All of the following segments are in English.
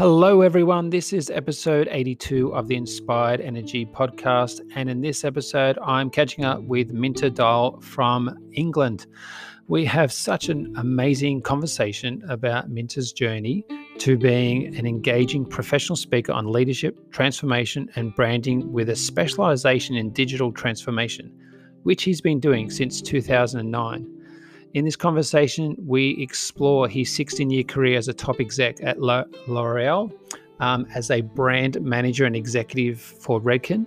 Hello, everyone. This is episode 82 of the Inspired Energy podcast. And in this episode, I'm catching up with Minter Dial from England. We have such an amazing conversation about Minter's journey to being an engaging professional speaker on leadership, transformation, and branding with a specialization in digital transformation, which he's been doing since 2009. In this conversation, we explore his 16 year career as a top exec at L'Oreal, um, as a brand manager and executive for Redken.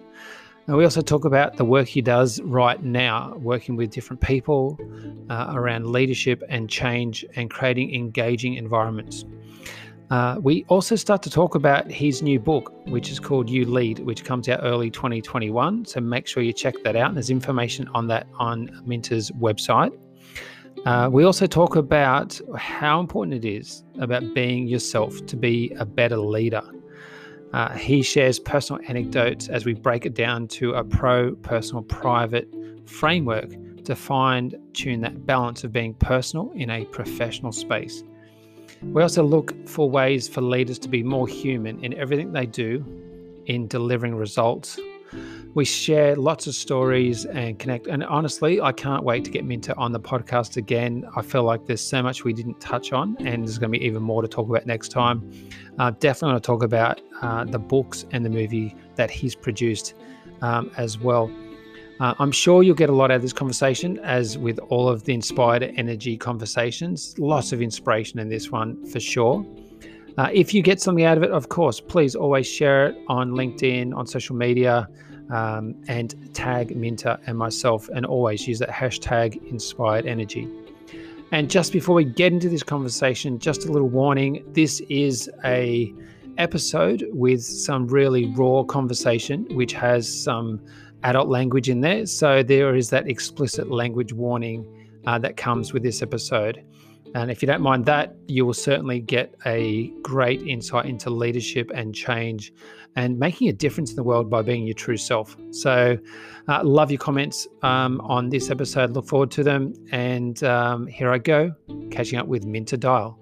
And we also talk about the work he does right now, working with different people uh, around leadership and change and creating engaging environments. Uh, we also start to talk about his new book, which is called You Lead, which comes out early 2021. So make sure you check that out. And there's information on that on Minter's website. Uh, we also talk about how important it is about being yourself to be a better leader. Uh, he shares personal anecdotes as we break it down to a pro, personal, private framework to find tune that balance of being personal in a professional space. We also look for ways for leaders to be more human in everything they do in delivering results we share lots of stories and connect. And honestly, I can't wait to get Minter on the podcast again. I feel like there's so much we didn't touch on, and there's going to be even more to talk about next time. Uh, definitely want to talk about uh, the books and the movie that he's produced um, as well. Uh, I'm sure you'll get a lot out of this conversation, as with all of the inspired energy conversations. Lots of inspiration in this one for sure. Uh, if you get something out of it, of course, please always share it on LinkedIn, on social media um, and tag Minter and myself, and always use that hashtag inspired energy. And just before we get into this conversation, just a little warning: this is a episode with some really raw conversation, which has some adult language in there. So there is that explicit language warning uh, that comes with this episode. And if you don't mind that, you will certainly get a great insight into leadership and change and making a difference in the world by being your true self. So, uh, love your comments um, on this episode. Look forward to them. And um, here I go, catching up with Minter Dial.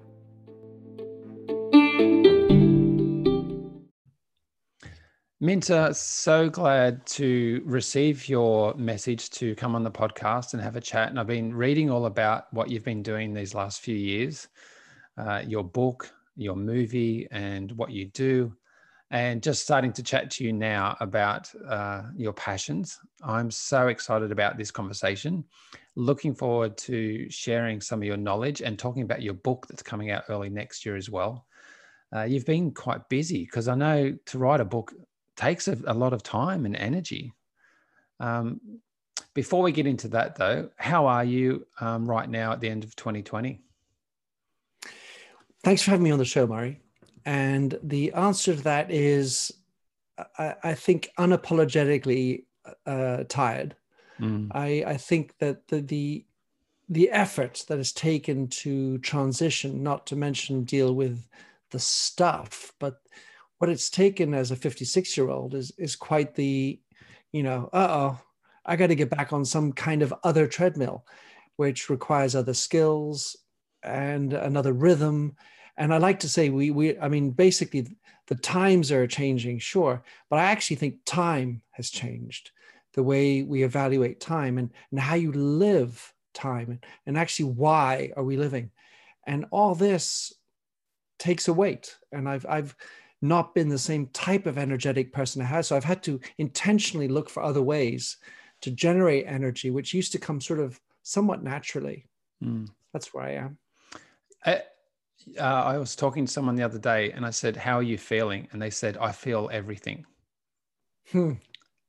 Minter, so glad to receive your message to come on the podcast and have a chat. And I've been reading all about what you've been doing these last few years, uh, your book, your movie, and what you do and just starting to chat to you now about uh, your passions. I'm so excited about this conversation. Looking forward to sharing some of your knowledge and talking about your book that's coming out early next year as well. Uh, you've been quite busy because I know to write a book takes a, a lot of time and energy. Um, before we get into that, though, how are you um, right now at the end of 2020? Thanks for having me on the show, Murray. And the answer to that is, I, I think, unapologetically uh, tired. Mm. I, I think that the, the the effort that is taken to transition, not to mention deal with the stuff, but what it's taken as a 56 year old is is quite the, you know, uh oh, I got to get back on some kind of other treadmill, which requires other skills and another rhythm and I like to say we we I mean basically the times are changing, sure, but I actually think time has changed the way we evaluate time and, and how you live time and, and actually why are we living. And all this takes a weight. And i've i've not been the same type of energetic person i have so i've had to intentionally look for other ways to generate energy which used to come sort of somewhat naturally. Mm. that's where i am. I, uh, I was talking to someone the other day and I said, How are you feeling? And they said, I feel everything. Hmm.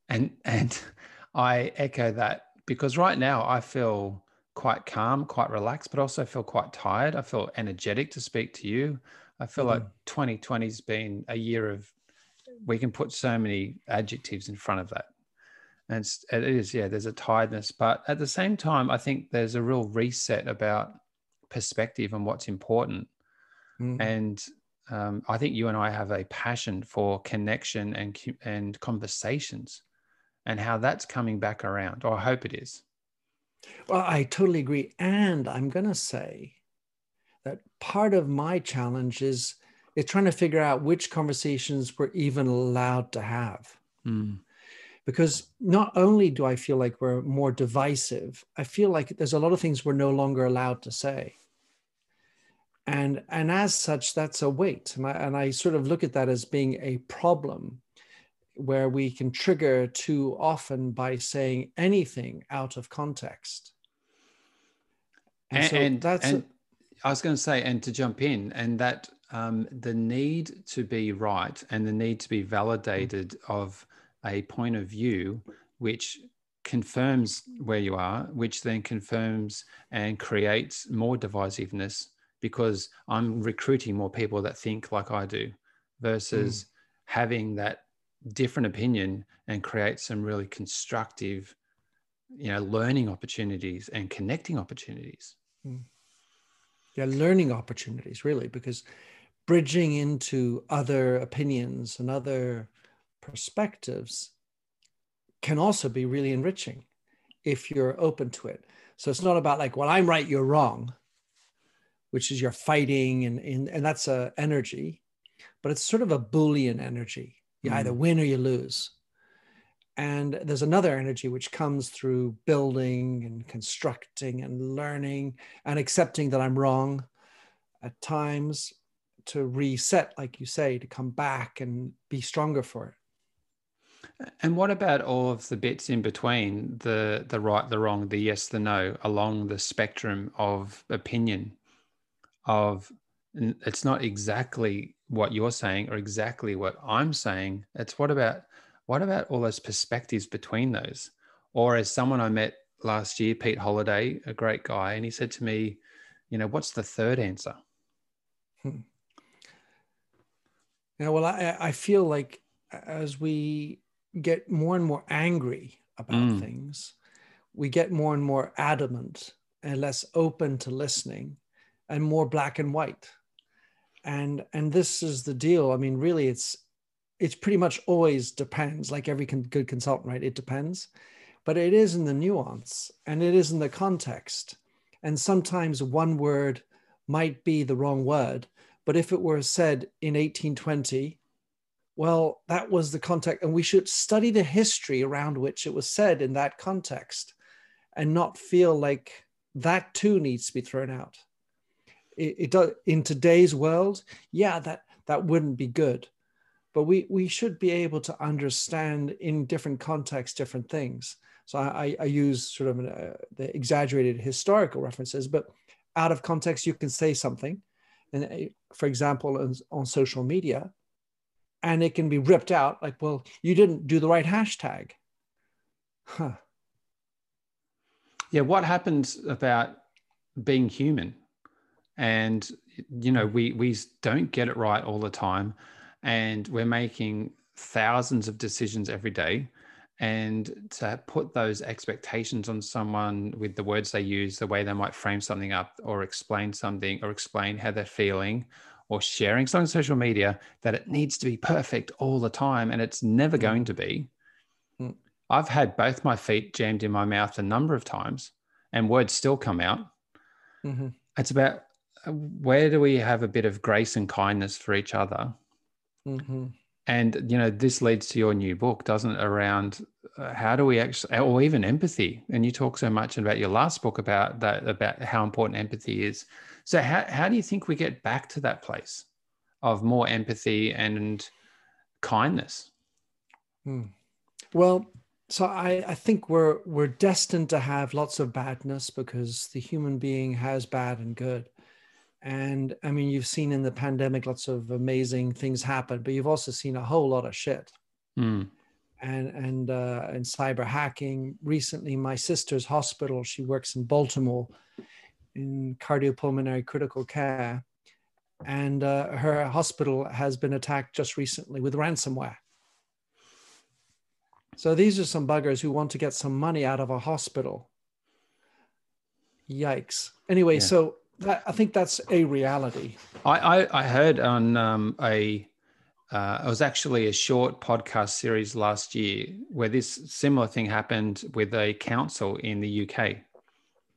And, and I echo that because right now I feel quite calm, quite relaxed, but also feel quite tired. I feel energetic to speak to you. I feel mm-hmm. like 2020 has been a year of, we can put so many adjectives in front of that. And it is, yeah, there's a tiredness. But at the same time, I think there's a real reset about perspective and what's important. Mm. And um, I think you and I have a passion for connection and and conversations, and how that's coming back around. Or I hope it is. Well, I totally agree, and I'm going to say that part of my challenge is It's trying to figure out which conversations we're even allowed to have. Mm. Because not only do I feel like we're more divisive, I feel like there's a lot of things we're no longer allowed to say. And, and as such, that's a weight. And I, and I sort of look at that as being a problem where we can trigger too often by saying anything out of context. And, and, so and that's. And a, I was going to say, and to jump in, and that um, the need to be right and the need to be validated of a point of view, which confirms where you are, which then confirms and creates more divisiveness because I'm recruiting more people that think like I do versus mm. having that different opinion and create some really constructive you know learning opportunities and connecting opportunities mm. yeah learning opportunities really because bridging into other opinions and other perspectives can also be really enriching if you're open to it so it's not about like well i'm right you're wrong which is you're fighting and, and, and that's a energy but it's sort of a boolean energy you mm. either win or you lose. And there's another energy which comes through building and constructing and learning and accepting that I'm wrong at times to reset, like you say, to come back and be stronger for it. And what about all of the bits in between the the right, the wrong, the yes, the no, along the spectrum of opinion? Of it's not exactly what you're saying or exactly what I'm saying. It's what about what about all those perspectives between those? Or as someone I met last year, Pete Holiday, a great guy, and he said to me, you know, what's the third answer? Hmm. Yeah, well, I, I feel like as we get more and more angry about mm. things, we get more and more adamant and less open to listening and more black and white. And and this is the deal. I mean really it's it's pretty much always depends like every con- good consultant right? It depends but it is in the nuance and it is in the context. And sometimes one word might be the wrong word but if it were said in 1820 well that was the context and we should study the history around which it was said in that context and not feel like that too needs to be thrown out it, it does in today's world yeah that that wouldn't be good. But we we should be able to understand in different contexts different things. So i i use sort of an, uh, the exaggerated historical references but out of context you can say something. And uh, for example on, on social media and it can be ripped out like well you didn't do the right hashtag. Huh. Yeah what happens about being human and you know we we don't get it right all the time and we're making thousands of decisions every day and to put those expectations on someone with the words they use the way they might frame something up or explain something or explain how they're feeling or sharing something on social media that it needs to be perfect all the time and it's never mm. going to be mm. i've had both my feet jammed in my mouth a number of times and words still come out mm-hmm. it's about where do we have a bit of grace and kindness for each other? Mm-hmm. And you know, this leads to your new book, doesn't it? Around uh, how do we actually, or even empathy. And you talk so much about your last book about that, about how important empathy is. So, how how do you think we get back to that place of more empathy and kindness? Hmm. Well, so I, I think we're we're destined to have lots of badness because the human being has bad and good. And I mean, you've seen in the pandemic lots of amazing things happen, but you've also seen a whole lot of shit. Mm. And and uh, and cyber hacking. Recently, my sister's hospital. She works in Baltimore in cardiopulmonary critical care, and uh, her hospital has been attacked just recently with ransomware. So these are some buggers who want to get some money out of a hospital. Yikes. Anyway, yeah. so that, I think that's a reality. I, I, I heard on um, a, uh, it was actually a short podcast series last year where this similar thing happened with a council in the UK.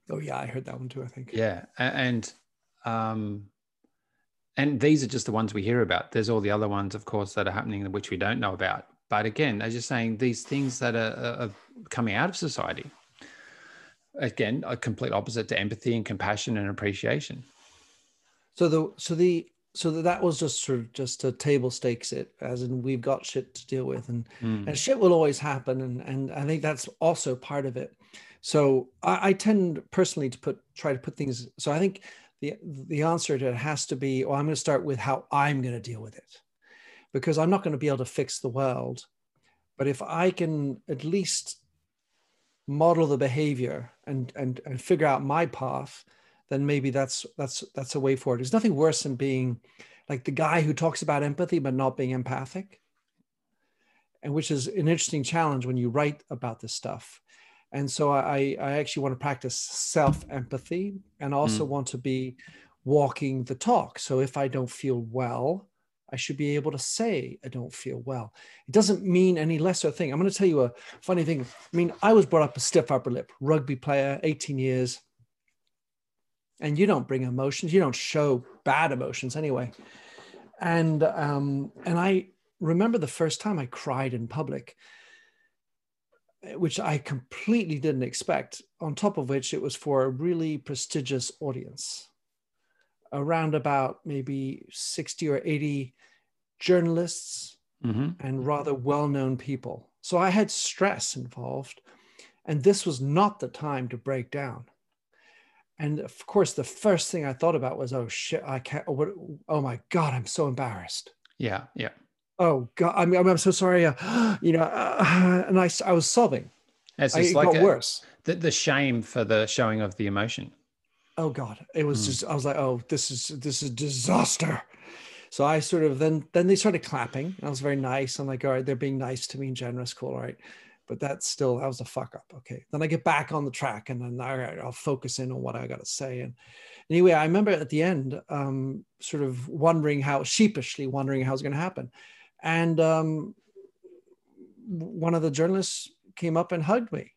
Oh yeah, I heard that one too. I think. Yeah, and um, and these are just the ones we hear about. There's all the other ones, of course, that are happening which we don't know about. But again, as you're saying, these things that are, are coming out of society, again, a complete opposite to empathy and compassion and appreciation. So the so the so that was just sort of just to table stakes it, as in we've got shit to deal with, and mm. and shit will always happen, and and I think that's also part of it. So I, I tend personally to put try to put things. So I think the the answer to it has to be, well, I'm going to start with how I'm going to deal with it, because I'm not going to be able to fix the world, but if I can at least model the behavior and and and figure out my path, then maybe that's that's that's a way forward. There's nothing worse than being like the guy who talks about empathy but not being empathic, and which is an interesting challenge when you write about this stuff and so I, I actually want to practice self empathy and also mm. want to be walking the talk. So if I don't feel well, I should be able to say I don't feel well. It doesn't mean any lesser thing. I'm going to tell you a funny thing. I mean, I was brought up a stiff upper lip, rugby player, 18 years. And you don't bring emotions, you don't show bad emotions anyway. And um, and I remember the first time I cried in public which I completely didn't expect, on top of which it was for a really prestigious audience. Around about maybe 60 or 80 journalists mm-hmm. and rather well known people. So I had stress involved, and this was not the time to break down. And of course, the first thing I thought about was, oh shit, I can't, oh, what, oh my God, I'm so embarrassed. Yeah, yeah oh god i mean i'm so sorry uh, you know uh, and i i was sobbing it's I, like got a, worse the, the shame for the showing of the emotion oh god. It was mm. just i was like oh this is this is a disaster. So i sort of then then they started clapping. I was very nice. I'm like all right they're being nice to me and generous cool all right. But that's still that was a fuck up. Okay. Then i get back on the track and then all right, i'll focus in on what i got to say. And anyway i remember at the end um, sort of wondering how sheepishly wondering how it's going to happen. And um, one of the journalists came up and hugged me.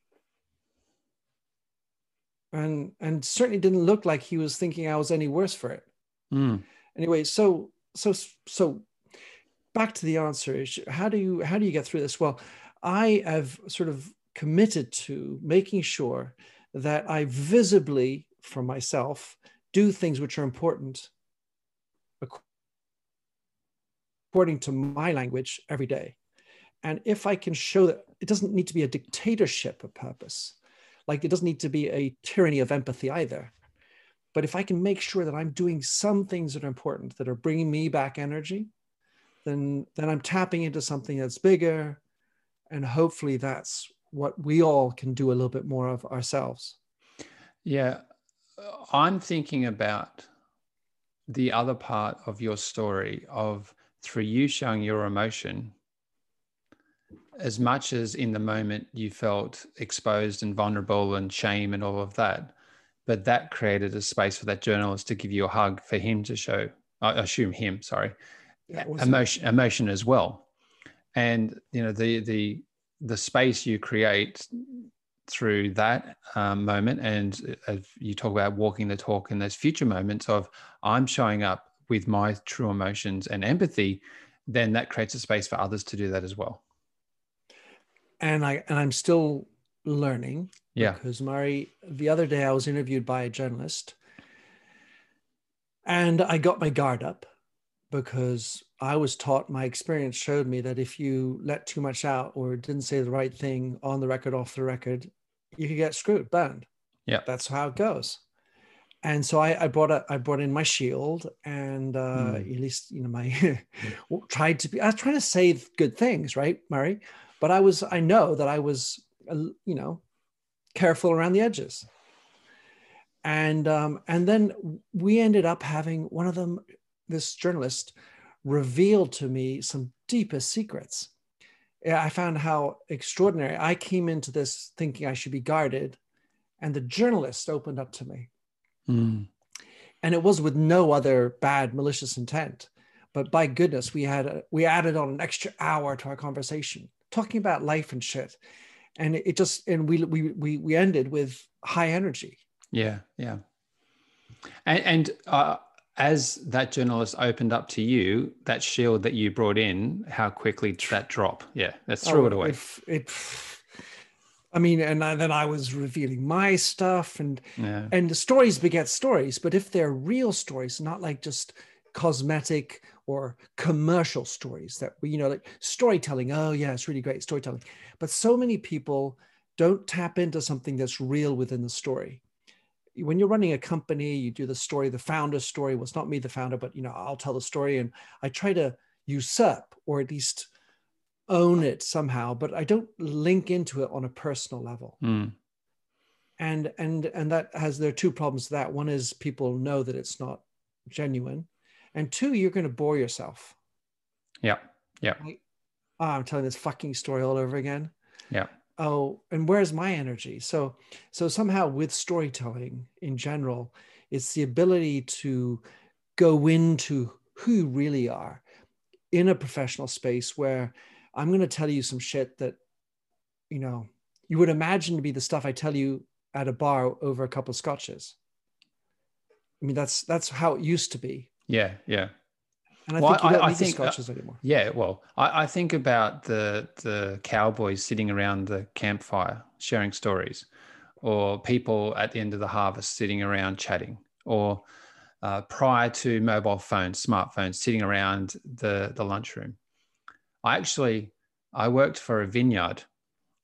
And, and certainly didn't look like he was thinking I was any worse for it. Mm. Anyway, so so so back to the answer is how do you how do you get through this? Well, I have sort of committed to making sure that I visibly for myself do things which are important according to my language every day. And if I can show that it doesn't need to be a dictatorship of purpose, like it doesn't need to be a tyranny of empathy either. But if I can make sure that I'm doing some things that are important, that are bringing me back energy, then, then I'm tapping into something that's bigger. And hopefully that's what we all can do a little bit more of ourselves. Yeah. I'm thinking about the other part of your story of through you showing your emotion, as much as in the moment you felt exposed and vulnerable and shame and all of that, but that created a space for that journalist to give you a hug for him to show, I assume him, sorry, emotion, emotion as well. And, you know, the, the, the space you create through that um, moment and as you talk about walking the talk in those future moments of i'm showing up with my true emotions and empathy, then that creates a space for others to do that as well. And I and I'm still learning. Yeah. Because Murray, the other day I was interviewed by a journalist and I got my guard up because I was taught, my experience showed me that if you let too much out or didn't say the right thing on the record, off the record, you could get screwed, burned. Yeah. That's how it goes and so I, I brought a, I brought in my shield and uh, mm. at least you know my tried to be I was trying to say good things right Murray but I was I know that I was uh, you know careful around the edges and um, and then we ended up having one of them this journalist revealed to me some deepest secrets I found how extraordinary I came into this thinking I should be guarded and the journalist opened up to me Mm. And it was with no other bad malicious intent. But by goodness, we had a, we added on an extra hour to our conversation, talking about life and shit. And it just and we we we we ended with high energy. Yeah, yeah. And, and uh, as that journalist opened up to you, that shield that you brought in, how quickly that drop? Yeah, that's threw oh, it away. It, it, I mean, and then I was revealing my stuff, and yeah. and the stories beget stories. But if they're real stories, not like just cosmetic or commercial stories that we, you know, like storytelling. Oh yeah, it's really great storytelling. But so many people don't tap into something that's real within the story when you're running a company, you do the story, the founder's story. Well, it's not me, the founder, but you know, I'll tell the story, and I try to usurp or at least own it somehow, but I don't link into it on a personal level. Mm. And and and that has there are two problems to that. One is people know that it's not genuine, and two, you're going to bore yourself. Yeah, yeah. Like, oh, I'm telling this fucking story all over again. Yeah oh and where's my energy so so somehow with storytelling in general it's the ability to go into who you really are in a professional space where i'm going to tell you some shit that you know you would imagine to be the stuff i tell you at a bar over a couple of scotches i mean that's that's how it used to be yeah yeah and I well, think you don't I, need I think, the uh, uh, anymore. Yeah, well, I, I, think about the the cowboys sitting around the campfire sharing stories, or people at the end of the harvest sitting around chatting, or uh, prior to mobile phones, smartphones, sitting around the the lunchroom. I actually I worked for a vineyard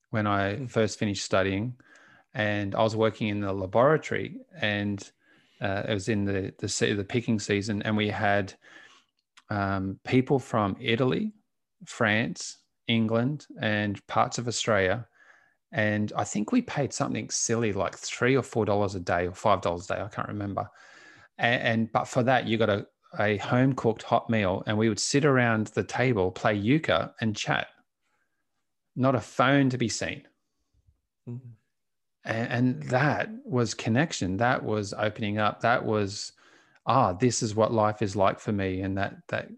when I mm. first finished studying, and I was working in the laboratory, and uh, it was in the the the picking season, and we had um, people from Italy, France, England, and parts of Australia. And I think we paid something silly like three or four dollars a day or five dollars a day. I can't remember. And, and but for that, you got a, a home cooked hot meal, and we would sit around the table, play euchre, and chat. Not a phone to be seen. Mm-hmm. And, and that was connection. That was opening up. That was ah, this is what life is like for me, and that that,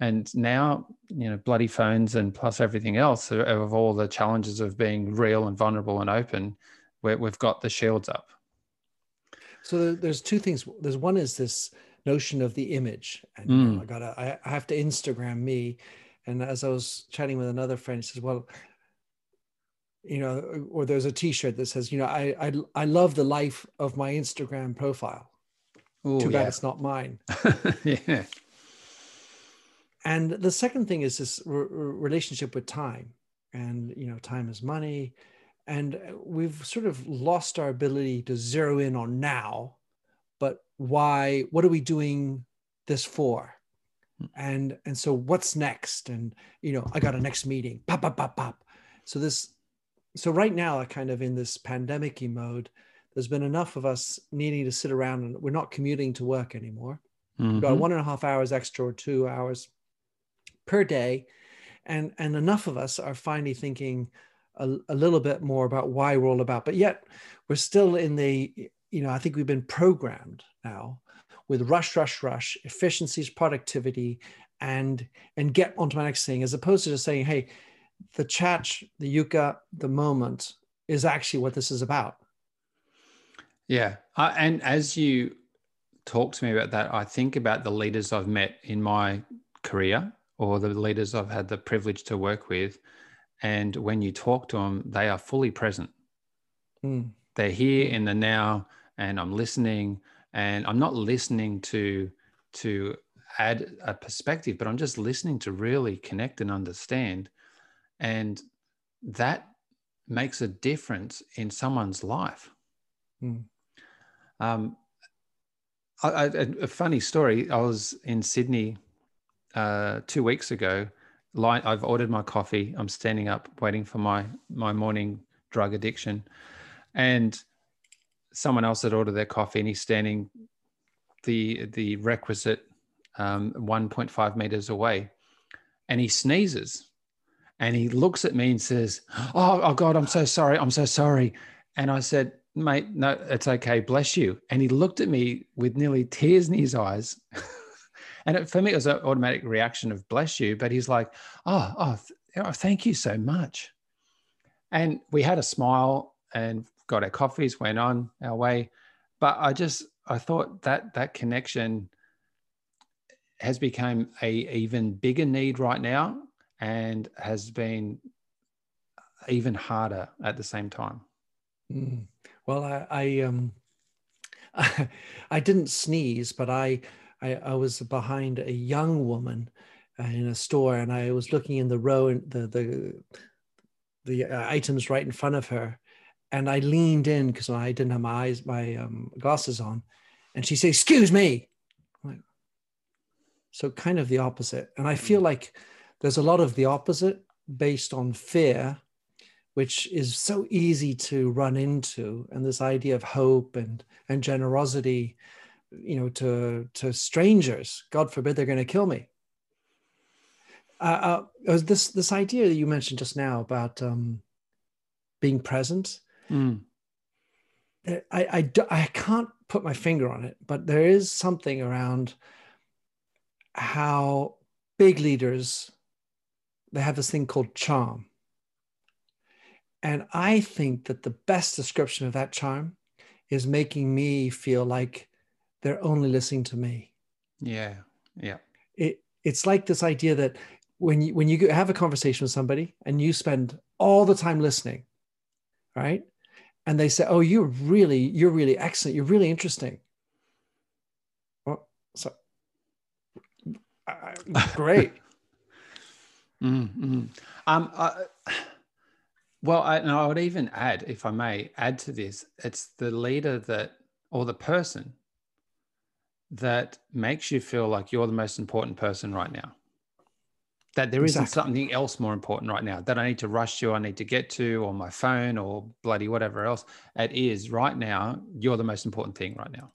and now you know, bloody phones and plus everything else of all the challenges of being real and vulnerable and open, where we've got the shields up. So there's two things. There's one is this notion of the image, and mm. I gotta, I have to Instagram me. And as I was chatting with another friend, he says, "Well, you know, or there's a T-shirt that says, you know, I I, I love the life of my Instagram profile." Ooh, Too bad yeah. it's not mine. yeah. And the second thing is this re- relationship with time, and you know, time is money, and we've sort of lost our ability to zero in on now, but why? What are we doing this for? Hmm. And and so what's next? And you know, I got a next meeting. Pop pop pop pop. So this, so right now, I kind of in this pandemic mode there's been enough of us needing to sit around and we're not commuting to work anymore. Mm-hmm. We've got mm-hmm. one and a half hours extra or two hours per day. And, and enough of us are finally thinking a, a little bit more about why we're all about. But yet we're still in the, you know, I think we've been programmed now with rush, rush, rush, efficiencies, productivity, and and get onto my next thing, as opposed to just saying, hey, the chat, the euchre, the moment is actually what this is about. Yeah. And as you talk to me about that, I think about the leaders I've met in my career or the leaders I've had the privilege to work with. And when you talk to them, they are fully present. Mm. They're here in the now, and I'm listening. And I'm not listening to to add a perspective, but I'm just listening to really connect and understand. And that makes a difference in someone's life. Mm. Um, I, I, a funny story. I was in Sydney uh, two weeks ago. Line, I've ordered my coffee. I'm standing up waiting for my my morning drug addiction, and someone else had ordered their coffee, and he's standing the the requisite um, 1.5 meters away, and he sneezes, and he looks at me and says, "Oh, oh God, I'm so sorry. I'm so sorry." And I said, mate, no, it's okay. Bless you. And he looked at me with nearly tears in his eyes. and it, for me, it was an automatic reaction of bless you. But he's like, oh, oh, oh, thank you so much. And we had a smile and got our coffees, went on our way. But I just, I thought that that connection has become a even bigger need right now and has been even harder at the same time. Mm. Well, I, I um, I, I, didn't sneeze, but I, I, I was behind a young woman in a store, and I was looking in the row and the the the uh, items right in front of her, and I leaned in because I didn't have my eyes my um, glasses on, and she said, "Excuse me." Like, so kind of the opposite, and I feel mm. like there's a lot of the opposite based on fear which is so easy to run into and this idea of hope and and generosity you know to to strangers god forbid they're going to kill me uh, uh, this this idea that you mentioned just now about um, being present mm. I, I i can't put my finger on it but there is something around how big leaders they have this thing called charm and I think that the best description of that charm is making me feel like they're only listening to me. Yeah. Yeah. It, it's like this idea that when you, when you have a conversation with somebody and you spend all the time listening, right? And they say, "Oh, you're really, you're really excellent. You're really interesting." Well, so great. Mm-hmm. Um, uh, well, I, and I would even add, if I may, add to this, it's the leader that, or the person that makes you feel like you're the most important person right now. That there exactly. not something else more important right now that I need to rush to, I need to get to, or my phone, or bloody whatever else. It is right now, you're the most important thing right now.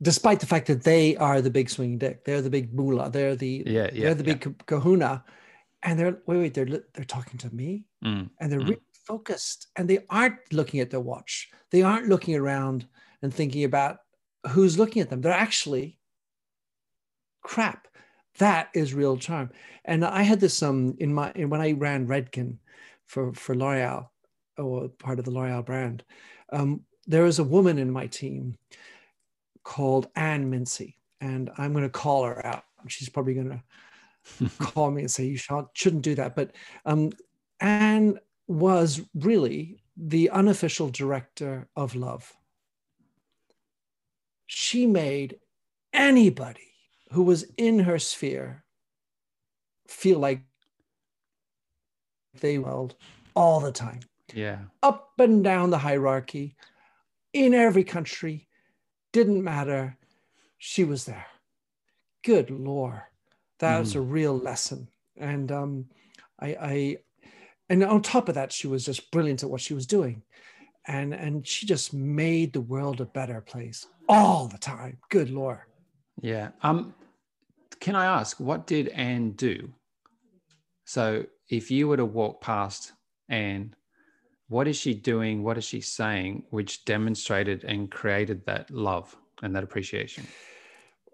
Despite the fact that they are the big swinging dick, they're the big moolah, they're the yeah, yeah they're the big kahuna and they're wait wait they're they're talking to me? Mm. and they're mm. really focused and they aren't looking at their watch. They aren't looking around and thinking about who's looking at them. They're actually crap. That is real charm. And i had this um in my in when i ran redken for for l'oreal or part of the l'oreal brand um, there was a woman in my team called anne mincy and i'm going to call her out. She's probably going to call me and say you shouldn't do that. But um, Anne was really the unofficial director of love. She made anybody who was in her sphere feel like they welled all the time. Yeah. Up and down the hierarchy, in every country, didn't matter. She was there. Good Lord. That was mm. a real lesson. And um, I, I, and on top of that, she was just brilliant at what she was doing. And, and she just made the world a better place all the time. Good Lord. Yeah. Um, can I ask, what did Anne do? So if you were to walk past Anne, what is she doing? What is she saying, which demonstrated and created that love and that appreciation?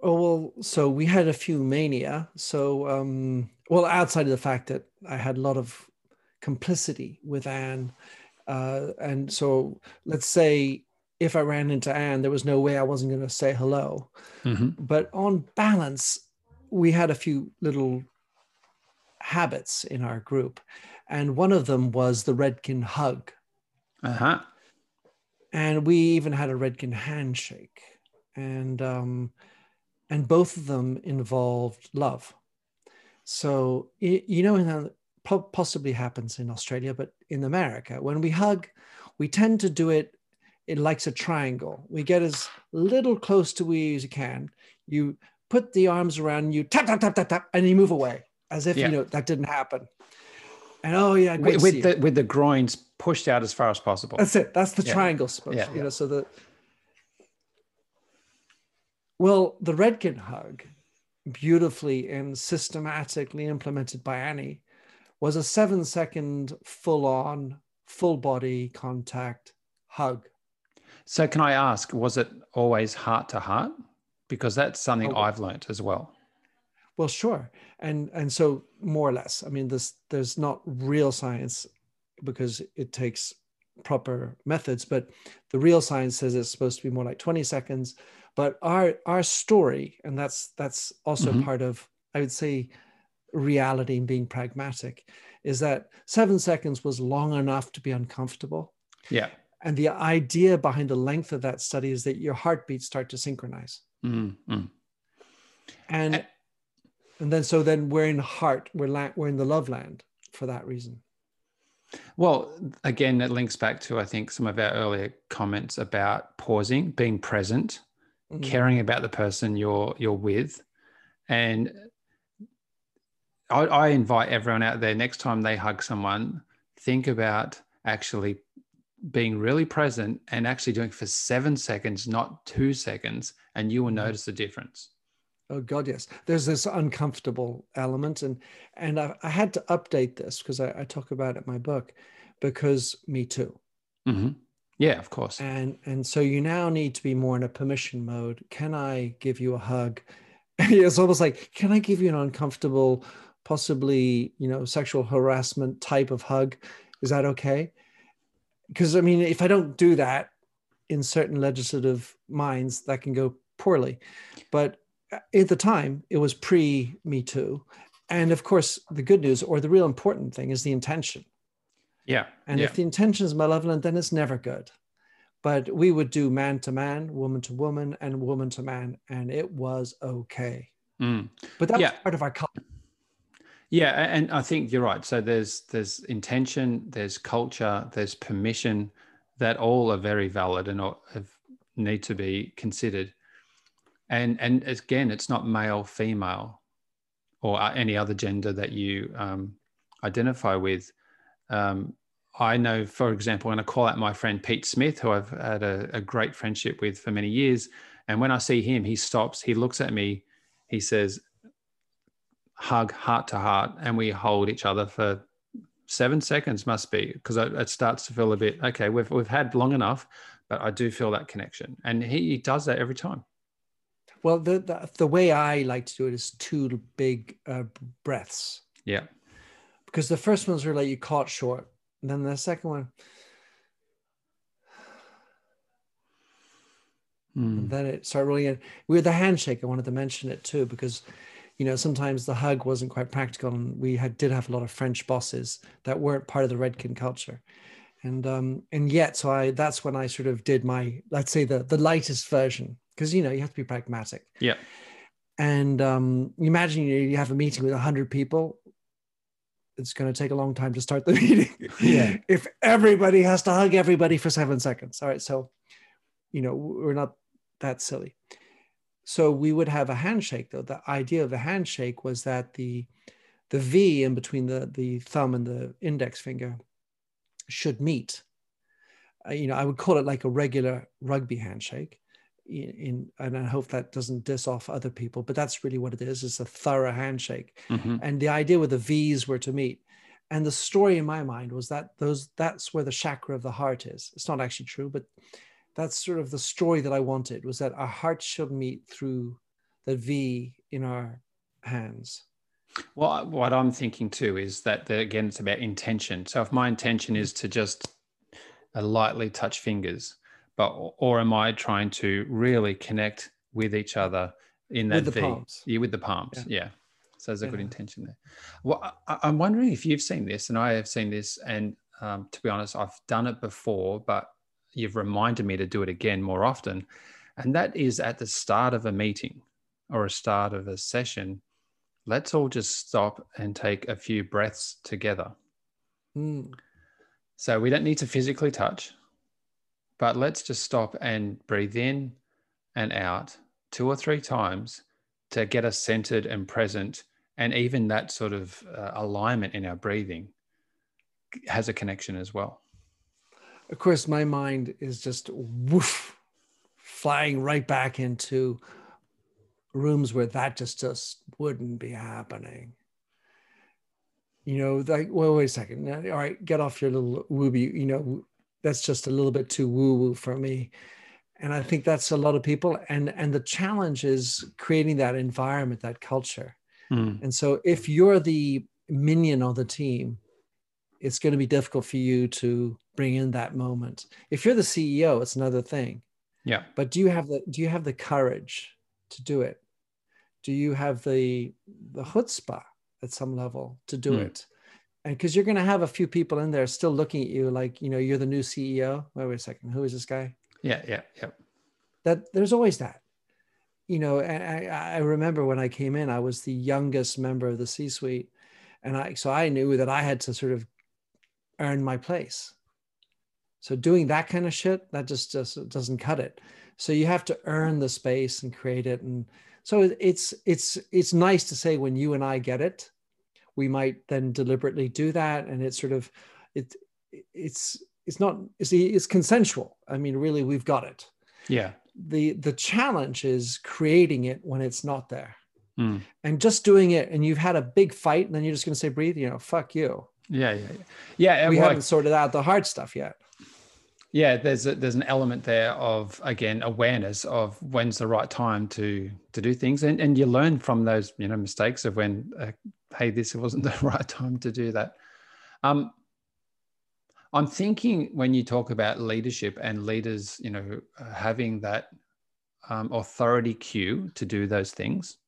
Oh well, so we had a few mania. So um, well, outside of the fact that I had a lot of complicity with Anne, uh, and so let's say if I ran into Anne, there was no way I wasn't going to say hello. Mm-hmm. But on balance, we had a few little habits in our group, and one of them was the Redken hug. Uh huh. And we even had a Redken handshake, and um, and both of them involved love. So you know, possibly happens in Australia, but in America, when we hug, we tend to do it it likes a triangle. We get as little close to we as you can. You put the arms around you, tap tap tap tap tap, and you move away as if yeah. you know that didn't happen. And oh yeah, with, with the with the groins pushed out as far as possible. That's it. That's the yeah. triangle supposed. Yeah, you know, so the well, the Redken hug, beautifully and systematically implemented by Annie, was a seven second full on, full body contact hug. So, can I ask, was it always heart to heart? Because that's something oh, I've learned as well. Well, sure, and and so more or less. I mean, this there's not real science because it takes proper methods, but the real science says it's supposed to be more like 20 seconds. But our our story, and that's that's also mm-hmm. part of, I would say, reality and being pragmatic, is that seven seconds was long enough to be uncomfortable. Yeah. And the idea behind the length of that study is that your heartbeats start to synchronize. Mm-hmm. And and then so then we're in heart, we're la- we're in the love land for that reason. Well, again, it links back to I think some of our earlier comments about pausing, being present, mm-hmm. caring about the person you're you're with, and I, I invite everyone out there next time they hug someone, think about actually being really present and actually doing it for seven seconds, not two seconds, and you will mm-hmm. notice the difference. Oh God, yes. There's this uncomfortable element, and and I, I had to update this because I, I, talk about it in my book, because me too. Mm-hmm. Yeah, of course. And and so you now need to be more in a permission mode. Can I give you a hug? it's almost like, can I give you an uncomfortable, possibly you know sexual harassment type of hug? Is that okay? Because I mean, if I don't do that in certain legislative minds, that can go poorly. But uh, at the time, it was pre Me Too. And of course, the good news or the real important thing is the intention. Yeah. And yeah. if the intention is malevolent, then it's never good. But we would do man to man, woman to woman, and woman to man, and it was okay. Mm. But that's yeah. part of our culture. Yeah, and I think you're right. So there's there's intention, there's culture, there's permission, that all are very valid and have, need to be considered and and again it's not male female or any other gender that you um, identify with um, i know for example when i call out my friend pete smith who i've had a, a great friendship with for many years and when i see him he stops he looks at me he says hug heart to heart and we hold each other for seven seconds must be because it starts to feel a bit okay we've, we've had long enough but i do feel that connection and he, he does that every time well, the, the, the way I like to do it is two big uh, breaths. Yeah. Because the first one's were like you caught short, and then the second one, mm. then it started rolling in. With the handshake, I wanted to mention it too because, you know, sometimes the hug wasn't quite practical, and we had did have a lot of French bosses that weren't part of the Redken culture and um and yet so i that's when i sort of did my let's say the the lightest version because you know you have to be pragmatic. Yeah. And um, imagine you, you have a meeting with hundred people. It's going to take a long time to start the meeting. Yeah. if everybody has to hug everybody for seven seconds. All right. So, you know, we're not that silly. So we would have a handshake though. The idea of the handshake was that the the V in between the the thumb and the index finger should meet. Uh, you know, I would call it like a regular rugby handshake in, and I hope that doesn't diss off other people, but that's really what it is. It's a thorough handshake. Mm-hmm. And the idea where the V's were to meet. And the story in my mind was that those that's where the chakra of the heart is. It's not actually true, but that's sort of the story that I wanted was that our hearts should meet through the V in our hands. Well, what I'm thinking too is that the, again, it's about intention. So if my intention is to just uh, lightly touch fingers, but or am I trying to really connect with each other in that with the v? palms? Yeah, with the palms. Yeah. yeah. So there's a yeah. good intention there. Well, I, am wondering if you've seen this, and I have seen this, and um, to be honest, I've done it before, but you've reminded me to do it again more often. And that is at the start of a meeting or a start of a session. Let's all just stop and take a few breaths together. Mm. So we don't need to physically touch. But let's just stop and breathe in and out two or three times to get us centered and present. And even that sort of uh, alignment in our breathing has a connection as well. Of course, my mind is just woof, flying right back into rooms where that just just wouldn't be happening. You know, like, well, wait a second. All right, get off your little wooby. You know, that's just a little bit too woo woo for me and i think that's a lot of people and and the challenge is creating that environment that culture mm. and so if you're the minion of the team it's going to be difficult for you to bring in that moment. If you're the CEO, it's another thing. Yeah. But do you have the do you have the courage to do it? Do you have the the chutzpah at some level to do mm. it? And because you're going to have a few people in there still looking at you like you know you're the new CEO. Wait, wait a second, who is this guy? Yeah, yeah, yeah. That there's always that. You know, I, I remember when I came in, I was the youngest member of the C-suite, and I so I knew that I had to sort of earn my place. So doing that kind of shit, that just just doesn't cut it. So you have to earn the space and create it. And so it's it's it's nice to say when you and I get it, we might then deliberately do that. And it's sort of it it's it's not it's it's consensual. I mean, really, we've got it. Yeah. The the challenge is creating it when it's not there. Mm. And just doing it and you've had a big fight, and then you're just gonna say, breathe, you know, fuck you. Yeah, yeah, yeah. yeah we haven't sorted out the hard stuff yet. Yeah, there's a, there's an element there of again awareness of when's the right time to to do things, and and you learn from those you know mistakes of when uh, hey this wasn't the right time to do that. Um, I'm thinking when you talk about leadership and leaders, you know, having that um, authority cue to do those things,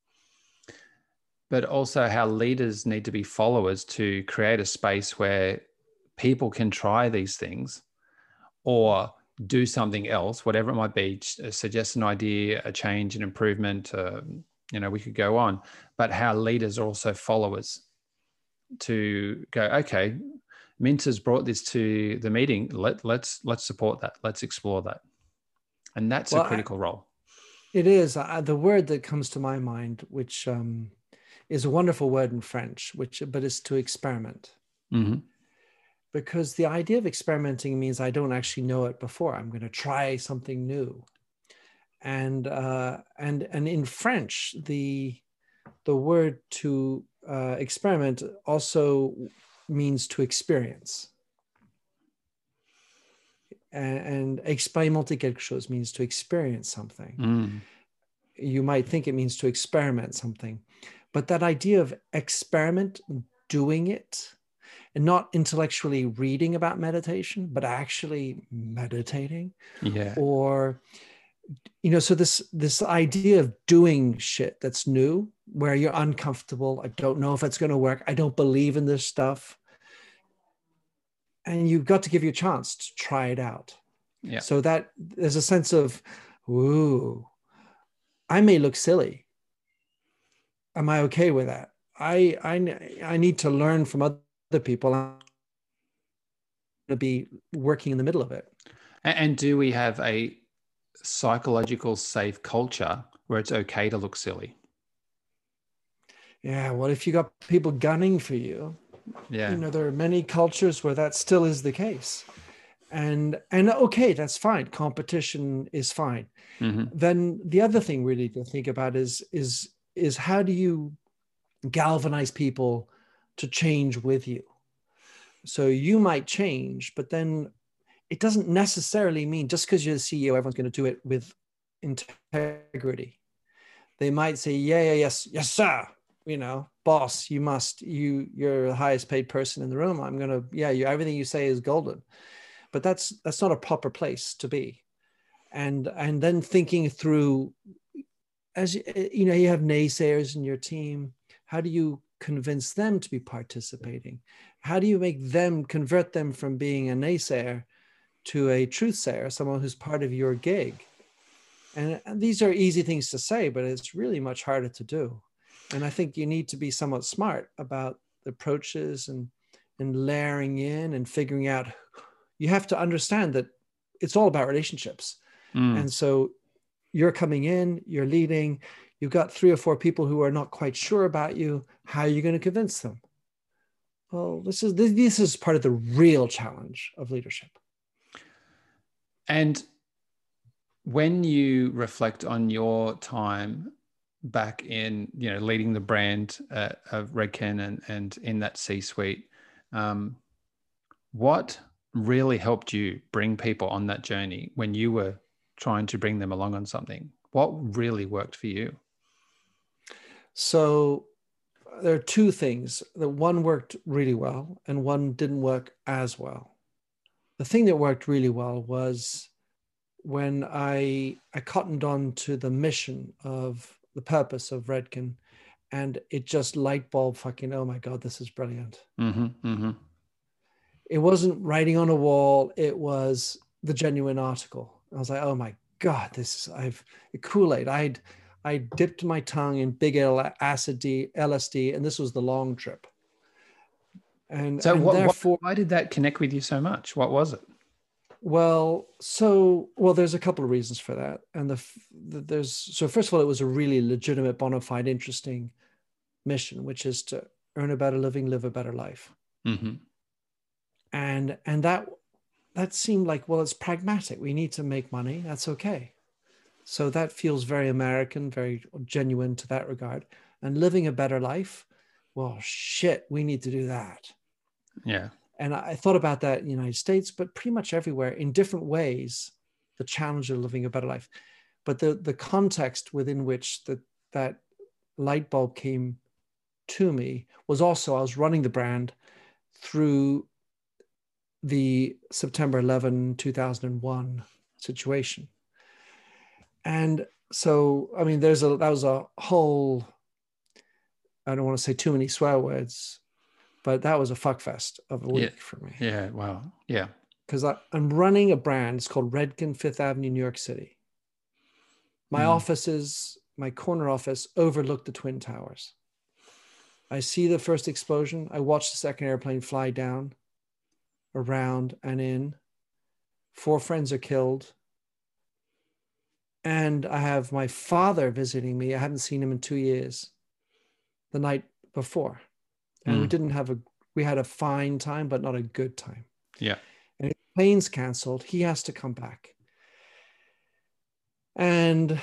but also how leaders need to be followers to create a space where people can try these things or do something else, whatever it might be, uh, suggest an idea, a change, an improvement. Uh, you know, we could go on, but how leaders are also followers to go. Okay, Minter's brought this to the meeting. Let let's let's support that. Let's explore that, and that's well, a critical I, role. It is the word that comes to my mind, which um, is a wonderful word in French, which but is to experiment. Mm-hmm. Because the idea of experimenting means I don't actually know it before. I'm going to try something new, and uh, and and in French, the the word to uh, experiment also means to experience. And, and expérimenter quelque chose means to experience something. Mm. You might think it means to experiment something. But that idea of experiment, doing it, and not intellectually reading about meditation, but actually meditating. Yeah. Or, you know, so this this idea of doing shit that's new, where you're uncomfortable. I don't know if it's going to work. I don't believe in this stuff. And you've got to give you a chance to try it out. Yeah. So that there's a sense of, ooh, I may look silly, am I okay with that? I I I need to learn from other people. I'm to be working in the middle of it. And do we have a psychological safe culture where it's okay to look silly? Yeah. Well, if you got people gunning for you, yeah, you know there are many cultures where that still is the case, and and okay, that's fine. Competition is fine. Mm-hmm. Then the other thing really to think about is is is how do you galvanize people to change with you? So you might change, but then it doesn't necessarily mean just because you're the CEO, everyone's going to do it with integrity. They might say, yeah, yeah, yes, yes, sir. You know, boss, you must, you, you're the highest paid person in the room. I'm going to, yeah, you, everything you say is golden. But that's, that's not a proper place to be. And, and then thinking through as eh, you know you have naysayers in your team how do you convince them to be participating how do you make them convert them from being a naysayer to a truth sayer someone who's part of your gig and, and these are easy things to say but it's really much harder to do and i think you need to be somewhat smart about the approaches and and layering in and figuring out you have to understand that it's all about relationships mm. and so you're coming in, you're leading, you've got three or four people who are not quite sure about you. How are you going to convince them? Well, this is this, this is part of the real challenge of leadership. And when you reflect on your time back in, you know, leading the brand uh, of Redken and, and in that C-suite, um, what really helped you bring people on that journey when you were trying to bring them along on something. What really worked for you? So there are two things. The one worked really well and one didn't work as well. The thing that worked really well was when I I cottoned on to the mission of the purpose of Redken, and it just light bulb fucking oh my god this is brilliant. Mm-hmm, mm-hmm. It wasn't writing on a wall; it was the genuine article. I was like, oh my god, this is I've Kool Aid. I'd I dipped my tongue in big L acid D, LSD, and this was the long trip. And so, and what, therefore, why did that connect with you so much? What was it? Well, so well, there's a couple of reasons for that, and the, the there's so first of all, it was a really legitimate, bona fide, interesting mission, which is to earn a better living, live a better life, mm-hmm. and and that that seemed like well, it's pragmatic. We need to make money. That's okay. So that feels very American, very genuine to that regard. And living a better life, well, shit, we need to do that. Yeah. And I thought about that in the United States, but pretty much everywhere in different ways, the challenge of living a better life. But the, the context within which the, that light bulb came to me was also I was running the brand through the September 11, 2001 situation and so i mean there's a that was a whole i don't want to say too many swear words but that was a fuck fest of a week yeah. for me yeah wow yeah because i'm running a brand it's called redken fifth avenue new york city my mm. offices my corner office overlooked the twin towers i see the first explosion i watch the second airplane fly down around and in four friends are killed and I have my father visiting me. I hadn't seen him in two years. The night before, and mm. we didn't have a. We had a fine time, but not a good time. Yeah. And his plane's canceled. He has to come back. And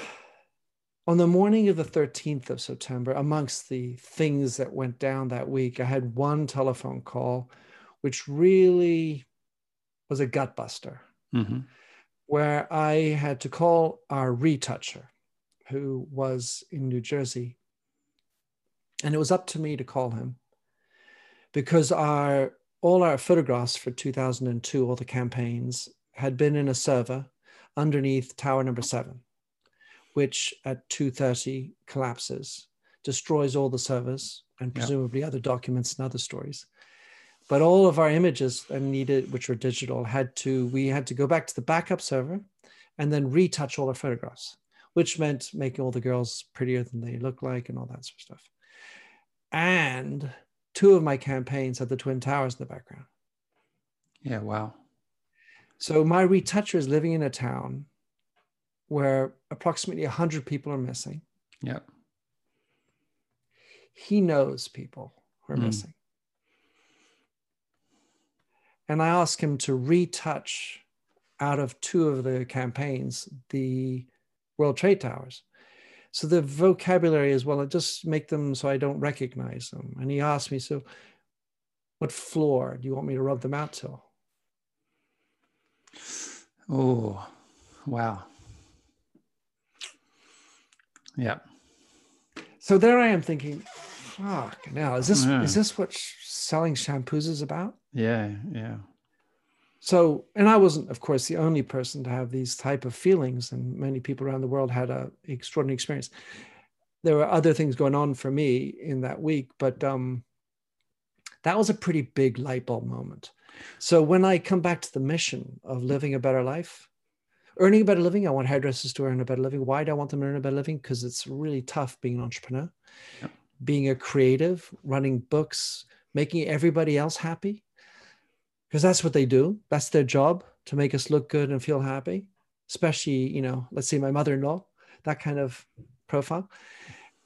on the morning of the 13th of September, amongst the things that went down that week, I had one telephone call, which really was a gut buster. Mm-hmm where I had to call our retoucher, who was in New Jersey. And it was up to me to call him because our all our photographs for 2002, all the campaigns, had been in a server underneath tower number seven, which at 2.30 collapses, destroys all the servers and presumably yep. other documents and other stories but all of our images that needed which were digital had to we had to go back to the backup server and then retouch all our photographs which meant making all the girls prettier than they look like and all that sort of stuff and two of my campaigns had the twin towers in the background. Yeah wow. So my retoucher is living in a town where approximately 100 people are missing. Yeah he knows people who are mm. missing. And I asked him to retouch out of two of the campaigns the World Trade Towers. So the vocabulary as well, I just make them so I don't recognize them. And he asked me, so what floor do you want me to rub them out to? Oh, wow. Yeah. So there I am thinking, fuck now, is this yeah. is this what selling shampoos is about? Yeah, yeah. So, and I wasn't, of course, the only person to have these type of feelings, and many people around the world had a extraordinary experience. There were other things going on for me in that week, but um, that was a pretty big light bulb moment. So when I come back to the mission of living a better life, earning a better living, I want hairdressers to earn a better living. Why do I want them to earn a better living? Because it's really tough being an entrepreneur, yep. being a creative, running books, making everybody else happy because that's what they do. That's their job to make us look good and feel happy, especially, you know, let's say my mother in law, that kind of profile.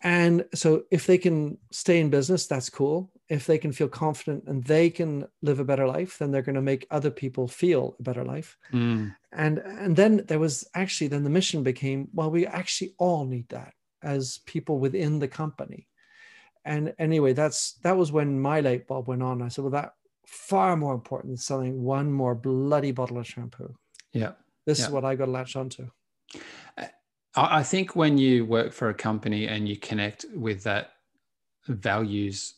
And so if they can stay in business, that's cool. If they can feel confident and they can live a better life, then they're going to make other people feel a better life. Mm. And and then there was actually then the mission became, well, we actually all need that as people within the company. And anyway, that's that was when my light bulb went on. I said, well, that far more important than selling one more bloody bottle of shampoo. Yeah. This yeah. is what I got to latch onto. I think when you work for a company and you connect with that values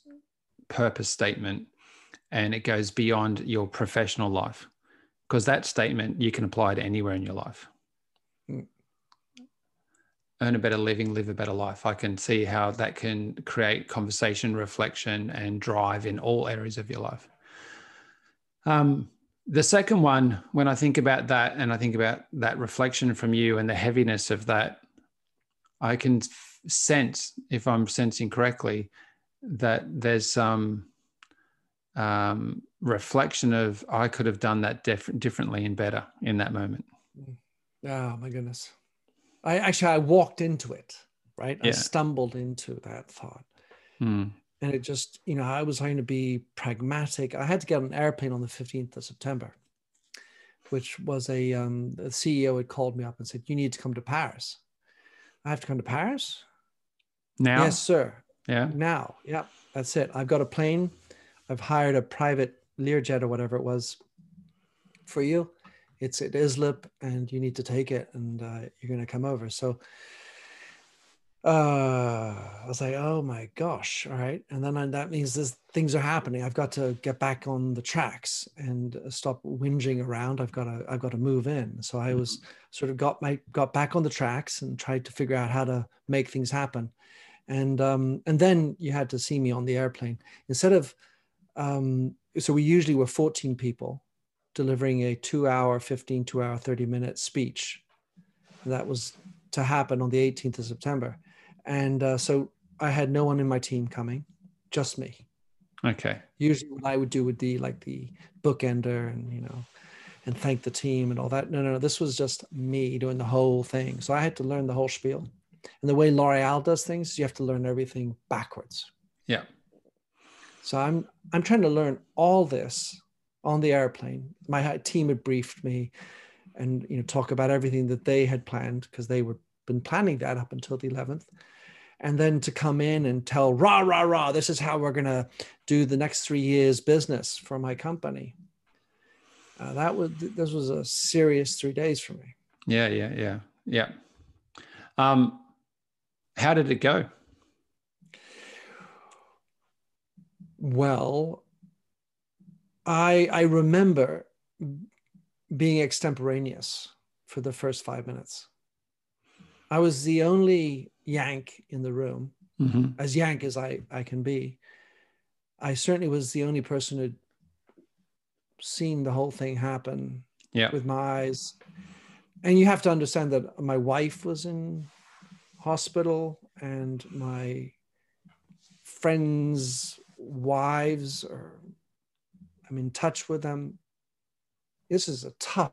purpose statement and it goes beyond your professional life, because that statement you can apply to anywhere in your life. Mm. Earn a better living, live a better life. I can see how that can create conversation, reflection, and drive in all areas of your life. Um, the second one, when I think about that and I think about that reflection from you and the heaviness of that, I can sense, if I'm sensing correctly, that there's some um, reflection of I could have done that dif- differently and better in that moment. Oh my goodness! I actually I walked into it, right? Yeah. I stumbled into that thought. Hmm and it just you know i was trying to be pragmatic. I had to get on an airplane on the 15th of september which was a um, the ceo had called me up and said you need to come to paris. I have to come to paris? Now? Yes sir. Yeah. Now. Yeah that's it. I've got a plane. I've hired a private learjet or whatever it was for you. It's at islip and you need to take it and uh, you're going to come over. So uh, I was like, oh my gosh, all right. And then I, that means this, things are happening. I've got to get back on the tracks and uh, stop whinging around. I've got to, I've got to move in. So I was mm-hmm. sort of got my, got back on the tracks and tried to figure out how to make things happen. And, um, and then you had to see me on the airplane instead of, um, so we usually were 14 people delivering a two hour, 15, two hour, 30 minute speech. that was to happen on the 18th of September and uh, so I had no one in my team coming, just me. Okay. Usually, what I would do would be like the bookender and you know, and thank the team and all that. No, no, no. This was just me doing the whole thing. So I had to learn the whole spiel. And the way L'Oreal does things, you have to learn everything backwards. Yeah. So I'm I'm trying to learn all this on the airplane. My team had briefed me, and you know talk about everything that they had planned because they were been planning that up until the 11th and then to come in and tell rah rah rah this is how we're going to do the next three years business for my company. Uh, that was this was a serious three days for me. Yeah yeah yeah yeah. Um how did it go? Well i i remember being extemporaneous for the first five minutes. I was the only yank in the room, mm-hmm. as yank as I, I can be. I certainly was the only person who'd seen the whole thing happen yeah. with my eyes. And you have to understand that my wife was in hospital and my friends' wives or I'm in touch with them. This is a tough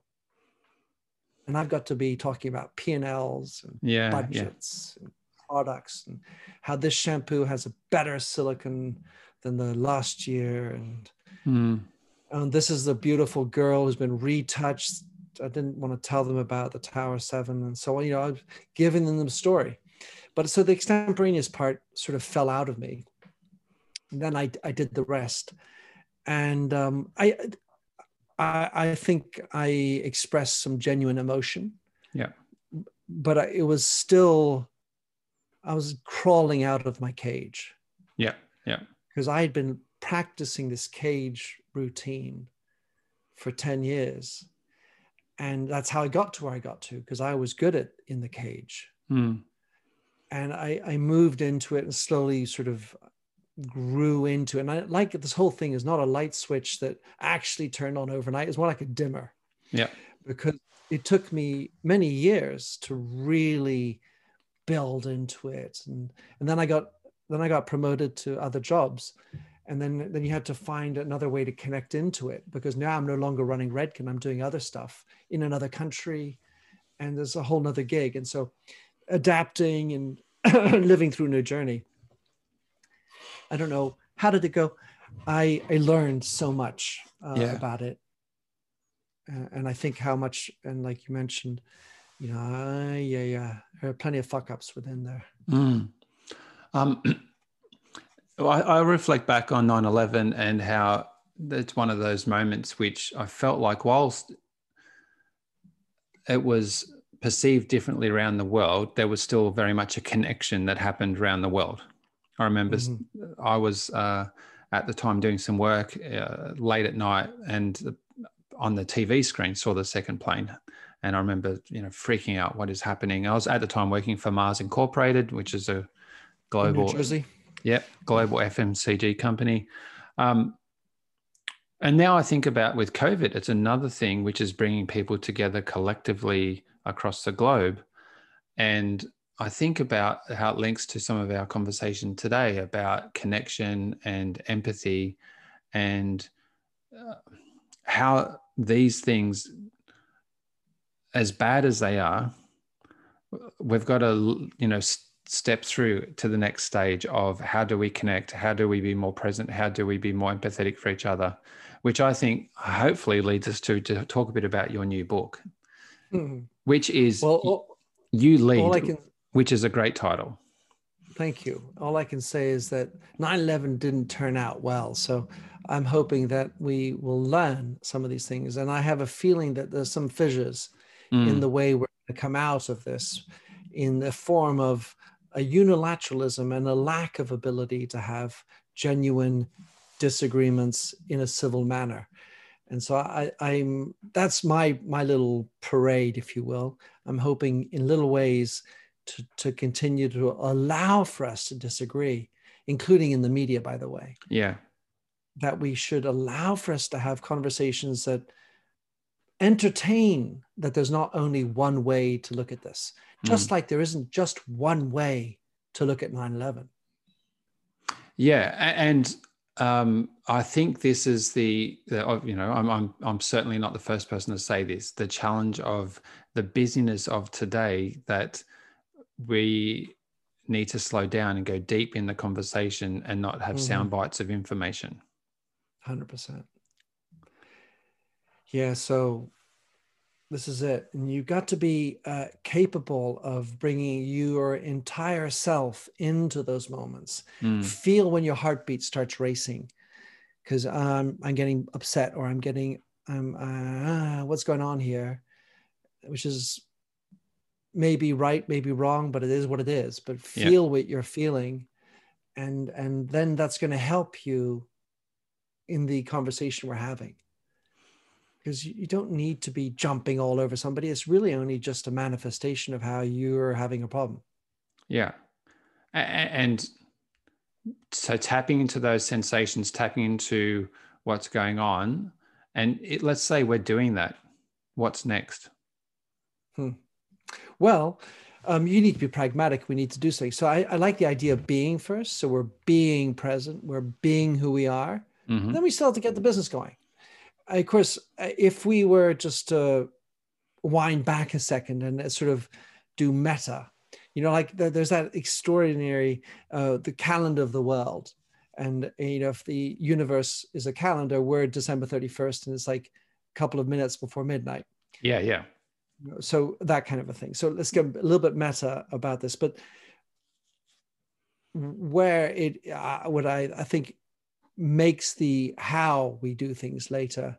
and I've got to be talking about P and Ls and budgets yeah. and products and how this shampoo has a better silicon than the last year. And mm. and this is the beautiful girl who's been retouched. I didn't want to tell them about the tower 7 and so on you know i was giving them the story. But so the extemporaneous part sort of fell out of me. And then i, I did the rest. And um, I, I i think i expressed some genuine emotion. Yeah. But it was still I was crawling out of my cage. Yeah, yeah. Because I had been practicing this cage routine for 10 years. And that's how I got to where I got to, because I was good at in the cage. Mm. And I, I moved into it and slowly sort of grew into it. And I like this whole thing is not a light switch that actually turned on overnight, it's more like a dimmer. Yeah. Because it took me many years to really build into it. And and then i got then i got promoted to other jobs. And then then you had to find another way to connect into it because now i'm no longer running redken. I'm doing other stuff in another country. And there's a whole nother gig. And so adapting and living through a new journey. I don't know. How did it go? I i learned so much uh, yeah. about it. Uh, and i think how much and like you mentioned you know, uh, yeah, yeah, there are plenty of fuck ups within there. Mm. Um, I, I reflect back on 9 11 and how it's one of those moments which I felt like, whilst it was perceived differently around the world, there was still very much a connection that happened around the world. I remember mm-hmm. I was uh, at the time doing some work uh, late at night, and on the TV screen saw the second plane. And I remember, you know, freaking out what is happening. I was at the time working for Mars Incorporated, which is a global, New Jersey. Yep, global FMCG company. Um, and now I think about with COVID, it's another thing which is bringing people together collectively across the globe. And I think about how it links to some of our conversation today about connection and empathy and uh, how these things, as bad as they are, we've got to, you know, step through to the next stage of how do we connect? How do we be more present? How do we be more empathetic for each other? Which I think hopefully leads us to, to talk a bit about your new book, mm-hmm. which is well, all, You Lead, can, which is a great title. Thank you. All I can say is that 9 11 didn't turn out well. So I'm hoping that we will learn some of these things. And I have a feeling that there's some fissures mm. in the way we're going to come out of this in the form of a unilateralism and a lack of ability to have genuine disagreements in a civil manner. And so I, I'm that's my my little parade, if you will. I'm hoping in little ways to, to continue to allow for us to disagree, including in the media, by the way. Yeah that we should allow for us to have conversations that entertain that there's not only one way to look at this, just mm. like there isn't just one way to look at 9 11. Yeah. And um, I think this is the, the, you know, I'm, I'm, I'm certainly not the first person to say this, the challenge of the busyness of today that we need to slow down and go deep in the conversation and not have mm-hmm. sound bites of information. 100%. Yeah, so this is it. And you've got to be uh, capable of bringing your entire self into those moments. Mm. Feel when your heartbeat starts racing because um, I'm getting upset or I'm getting, um, uh, what's going on here? Which is maybe right, maybe wrong, but it is what it is. But feel yeah. what you're feeling. And, and then that's going to help you in the conversation we're having because you don't need to be jumping all over somebody. It's really only just a manifestation of how you're having a problem. Yeah. And so tapping into those sensations tapping into what's going on and it, let's say we're doing that. What's next? Hmm. well um, you need to be pragmatic. We need to do something. So I, I like the idea of being first. So we're being present. We're being who we are. Mm-hmm. Then we still have to get the business going. Of course, if we were just to wind back a second and sort of do meta, you know, like there's that extraordinary, uh, the calendar of the world. And, you know, if the universe is a calendar, we're December 31st and it's like a couple of minutes before midnight. Yeah, yeah. So that kind of a thing. So let's get a little bit meta about this. But where it, uh, what I, I think makes the how we do things later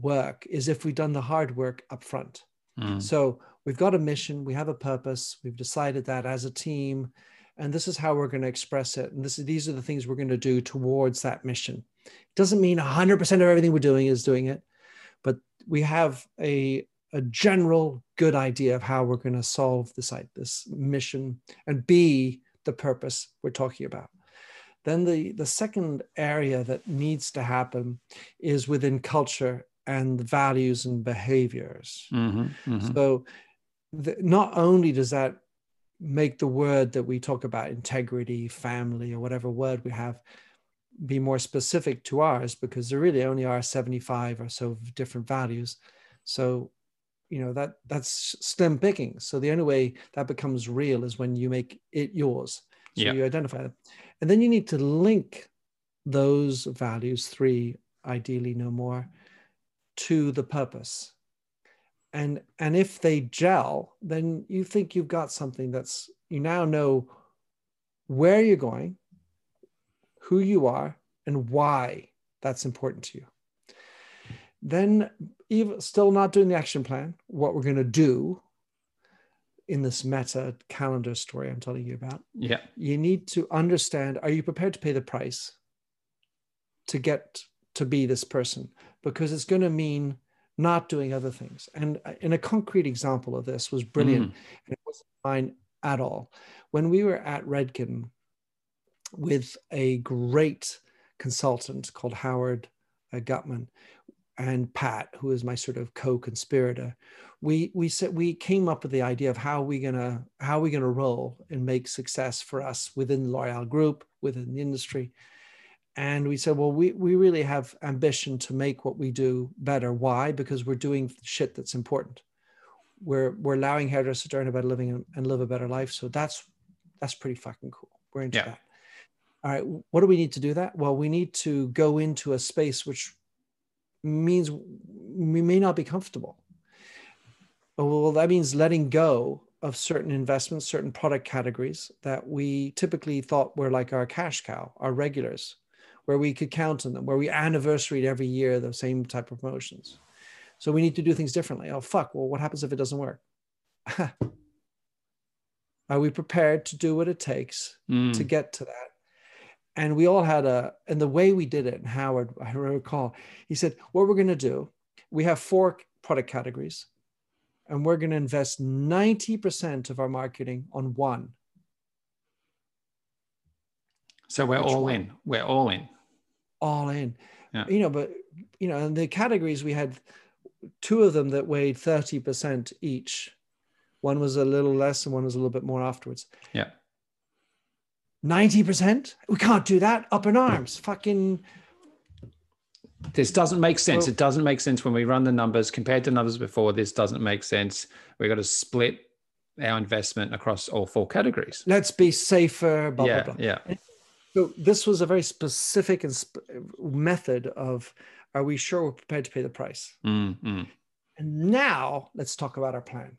work is if we've done the hard work up front. Mm. So we've got a mission, we have a purpose, we've decided that as a team, and this is how we're going to express it. And this is, these are the things we're going to do towards that mission. It doesn't mean 100% of everything we're doing is doing it, but we have a, a general good idea of how we're going to solve this, this mission and be the purpose we're talking about. Then the, the second area that needs to happen is within culture and the values and behaviors. Mm-hmm, mm-hmm. So the, not only does that make the word that we talk about integrity, family, or whatever word we have be more specific to ours because there really only are 75 or so different values. So you know that that's slim picking. So the only way that becomes real is when you make it yours. So yeah. you identify them. And then you need to link those values, three, ideally no more, to the purpose. And, and if they gel, then you think you've got something that's, you now know where you're going, who you are, and why that's important to you. Then, even still not doing the action plan, what we're going to do in this meta calendar story I'm telling you about. Yeah. You need to understand are you prepared to pay the price to get to be this person? Because it's going to mean not doing other things. And in a concrete example of this was brilliant, mm. and it wasn't mine at all. When we were at Redken with a great consultant called Howard uh, Gutman and Pat, who is my sort of co-conspirator, we we said we came up with the idea of how we gonna how we gonna roll and make success for us within the L'Oreal Group, within the industry and we said well we, we really have ambition to make what we do better. Why? Because we're doing shit that's important. We're we're allowing hairdressers to earn a better living and, live a better life. So that's that's pretty fucking cool. We're into yeah. that. All right what do we need to do that? Well we need to go into a space which means we may not be comfortable. Oh, well that means letting go of certain investments certain product categories that we typically thought were like our cash cow our regulars where we could count on them, where we anniversaried every year the same type of promotions. So we need to do things differently. Oh, fuck. Well, what happens if it doesn't work? Are we prepared to do what it takes mm. to get to that? And we all had a, and the way we did it, and Howard, I recall, he said, what we're going to do, we have four product categories, and we're going to invest 90% of our marketing on one. So we're Which all one? in. We're all in all in. Yeah. You know, but you know, in the categories we had two of them that weighed 30% each. One was a little less and one was a little bit more afterwards. Yeah. 90%? We can't do that. Up in arms. Fucking this doesn't make sense. Well, it doesn't make sense when we run the numbers compared to numbers before. This doesn't make sense. We've got to split our investment across all four categories. Let's be safer. Blah, yeah, blah, blah. yeah. So this was a very specific and sp- method of are we sure we're prepared to pay the price? Mm-hmm. And now let's talk about our plan.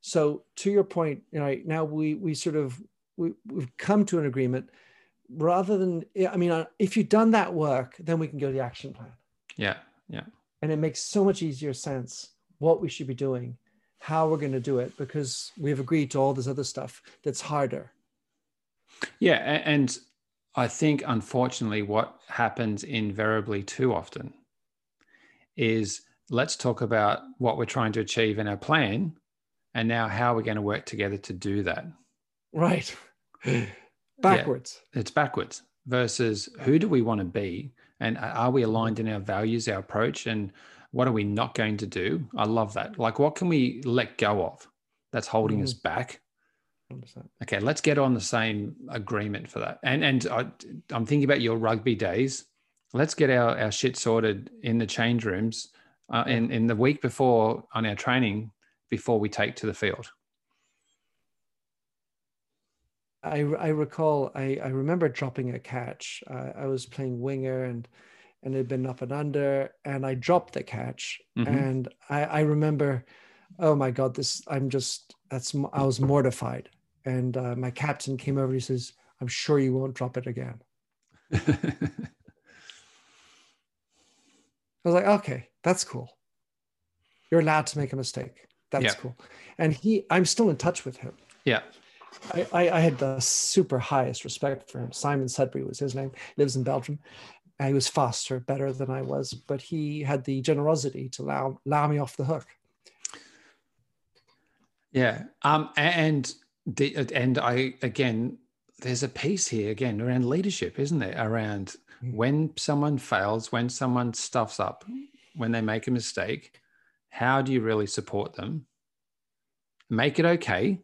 So to your point, you know, now we we sort of we, we've come to an agreement rather than i mean uh, if you've done that work then we can go to the action plan yeah yeah and it makes so much easier sense what we should be doing how we're going to do it because we've agreed to all this other stuff that's harder yeah and I think, unfortunately, what happens invariably too often is let's talk about what we're trying to achieve in our plan and now how we're going to work together to do that. Right. backwards. Yeah, it's backwards versus who do we want to be? And are we aligned in our values, our approach? And what are we not going to do? I love that. Like, what can we let go of that's holding mm-hmm. us back? 100%. Okay, let's get on the same agreement for that. And and I, I'm thinking about your rugby days. Let's get our, our shit sorted in the change rooms uh, in, in the week before on our training before we take to the field. I, I recall I, I remember dropping a catch. Uh, I was playing winger and and it had been up and under and I dropped the catch mm-hmm. and I, I remember oh my god this I'm just that's I was mortified and uh, my captain came over. And He says, "I'm sure you won't drop it again." I was like, "Okay, that's cool. You're allowed to make a mistake. That's yeah. cool." And he, I'm still in touch with him. Yeah. I, I, I, had the super highest respect for him. Simon Sudbury was his name. Lives in Belgium. And he was faster, better than I was, but he had the generosity to allow allow me off the hook. Yeah. Um. And and I again, there's a piece here again around leadership, isn't there? Around mm. when someone fails, when someone stuffs up, when they make a mistake, how do you really support them? Make it okay,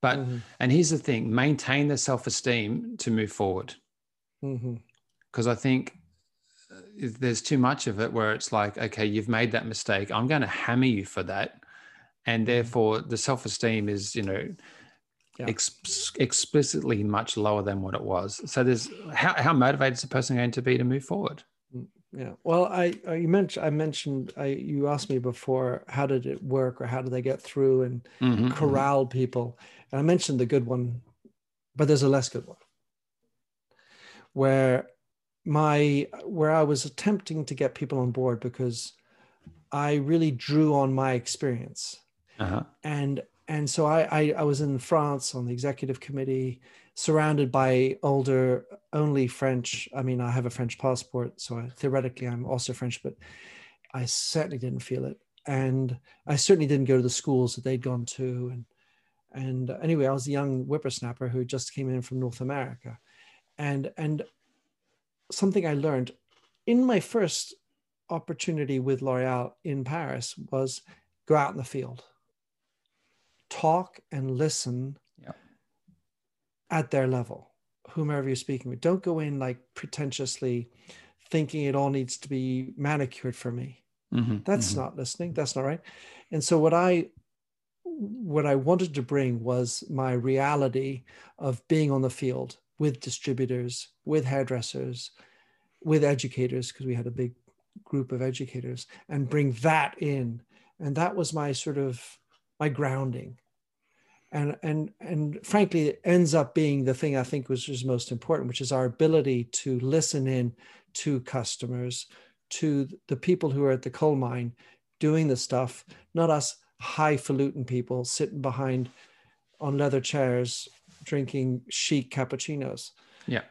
but mm-hmm. and here's the thing: maintain the self-esteem to move forward. Because mm-hmm. I think uh, there's too much of it where it's like, okay, you've made that mistake. I'm going to hammer you for that, and mm-hmm. therefore the self-esteem is, you know, yeah. ex- explicitly much lower than what it was. So there's how, how motivated is a person going to be to move forward? Mm, yeah. Well, I, I you mentioned I mentioned I you asked me before how did it work or how did they get through and mm-hmm, mm-hmm. corral people, and I mentioned the good one, but there's a less good one where my where I was attempting to get people on board because I really drew on my experience. Uh-huh. And and so I, I, I was in France on the executive committee, surrounded by older, only French. I mean, I have a French passport, so I, theoretically I'm also French, but I certainly didn't feel it. And I certainly didn't go to the schools that they'd gone to. And, and anyway, I was a young whippersnapper who just came in from North America. And, and something I learned in my first opportunity with L'Oreal in Paris was go out in the field, talk and listen at their level, whomever you're speaking with. Don't go in like pretentiously thinking it all needs to be manicured for me. Mm-hmm, That's mm-hmm. not listening. That's not right. And so what I what I wanted to bring was my reality of being on the field with distributors, with hairdressers, with educators, because we had a big group of educators, and bring that in. And that was my sort of my grounding. And and and frankly, it ends up being the thing I think was, was most important, which is our ability to listen in to customers, to the people who are at the coal mine doing the stuff, not us highfalutin people sitting behind on leather chairs drinking chic cappuccinos. Yeah.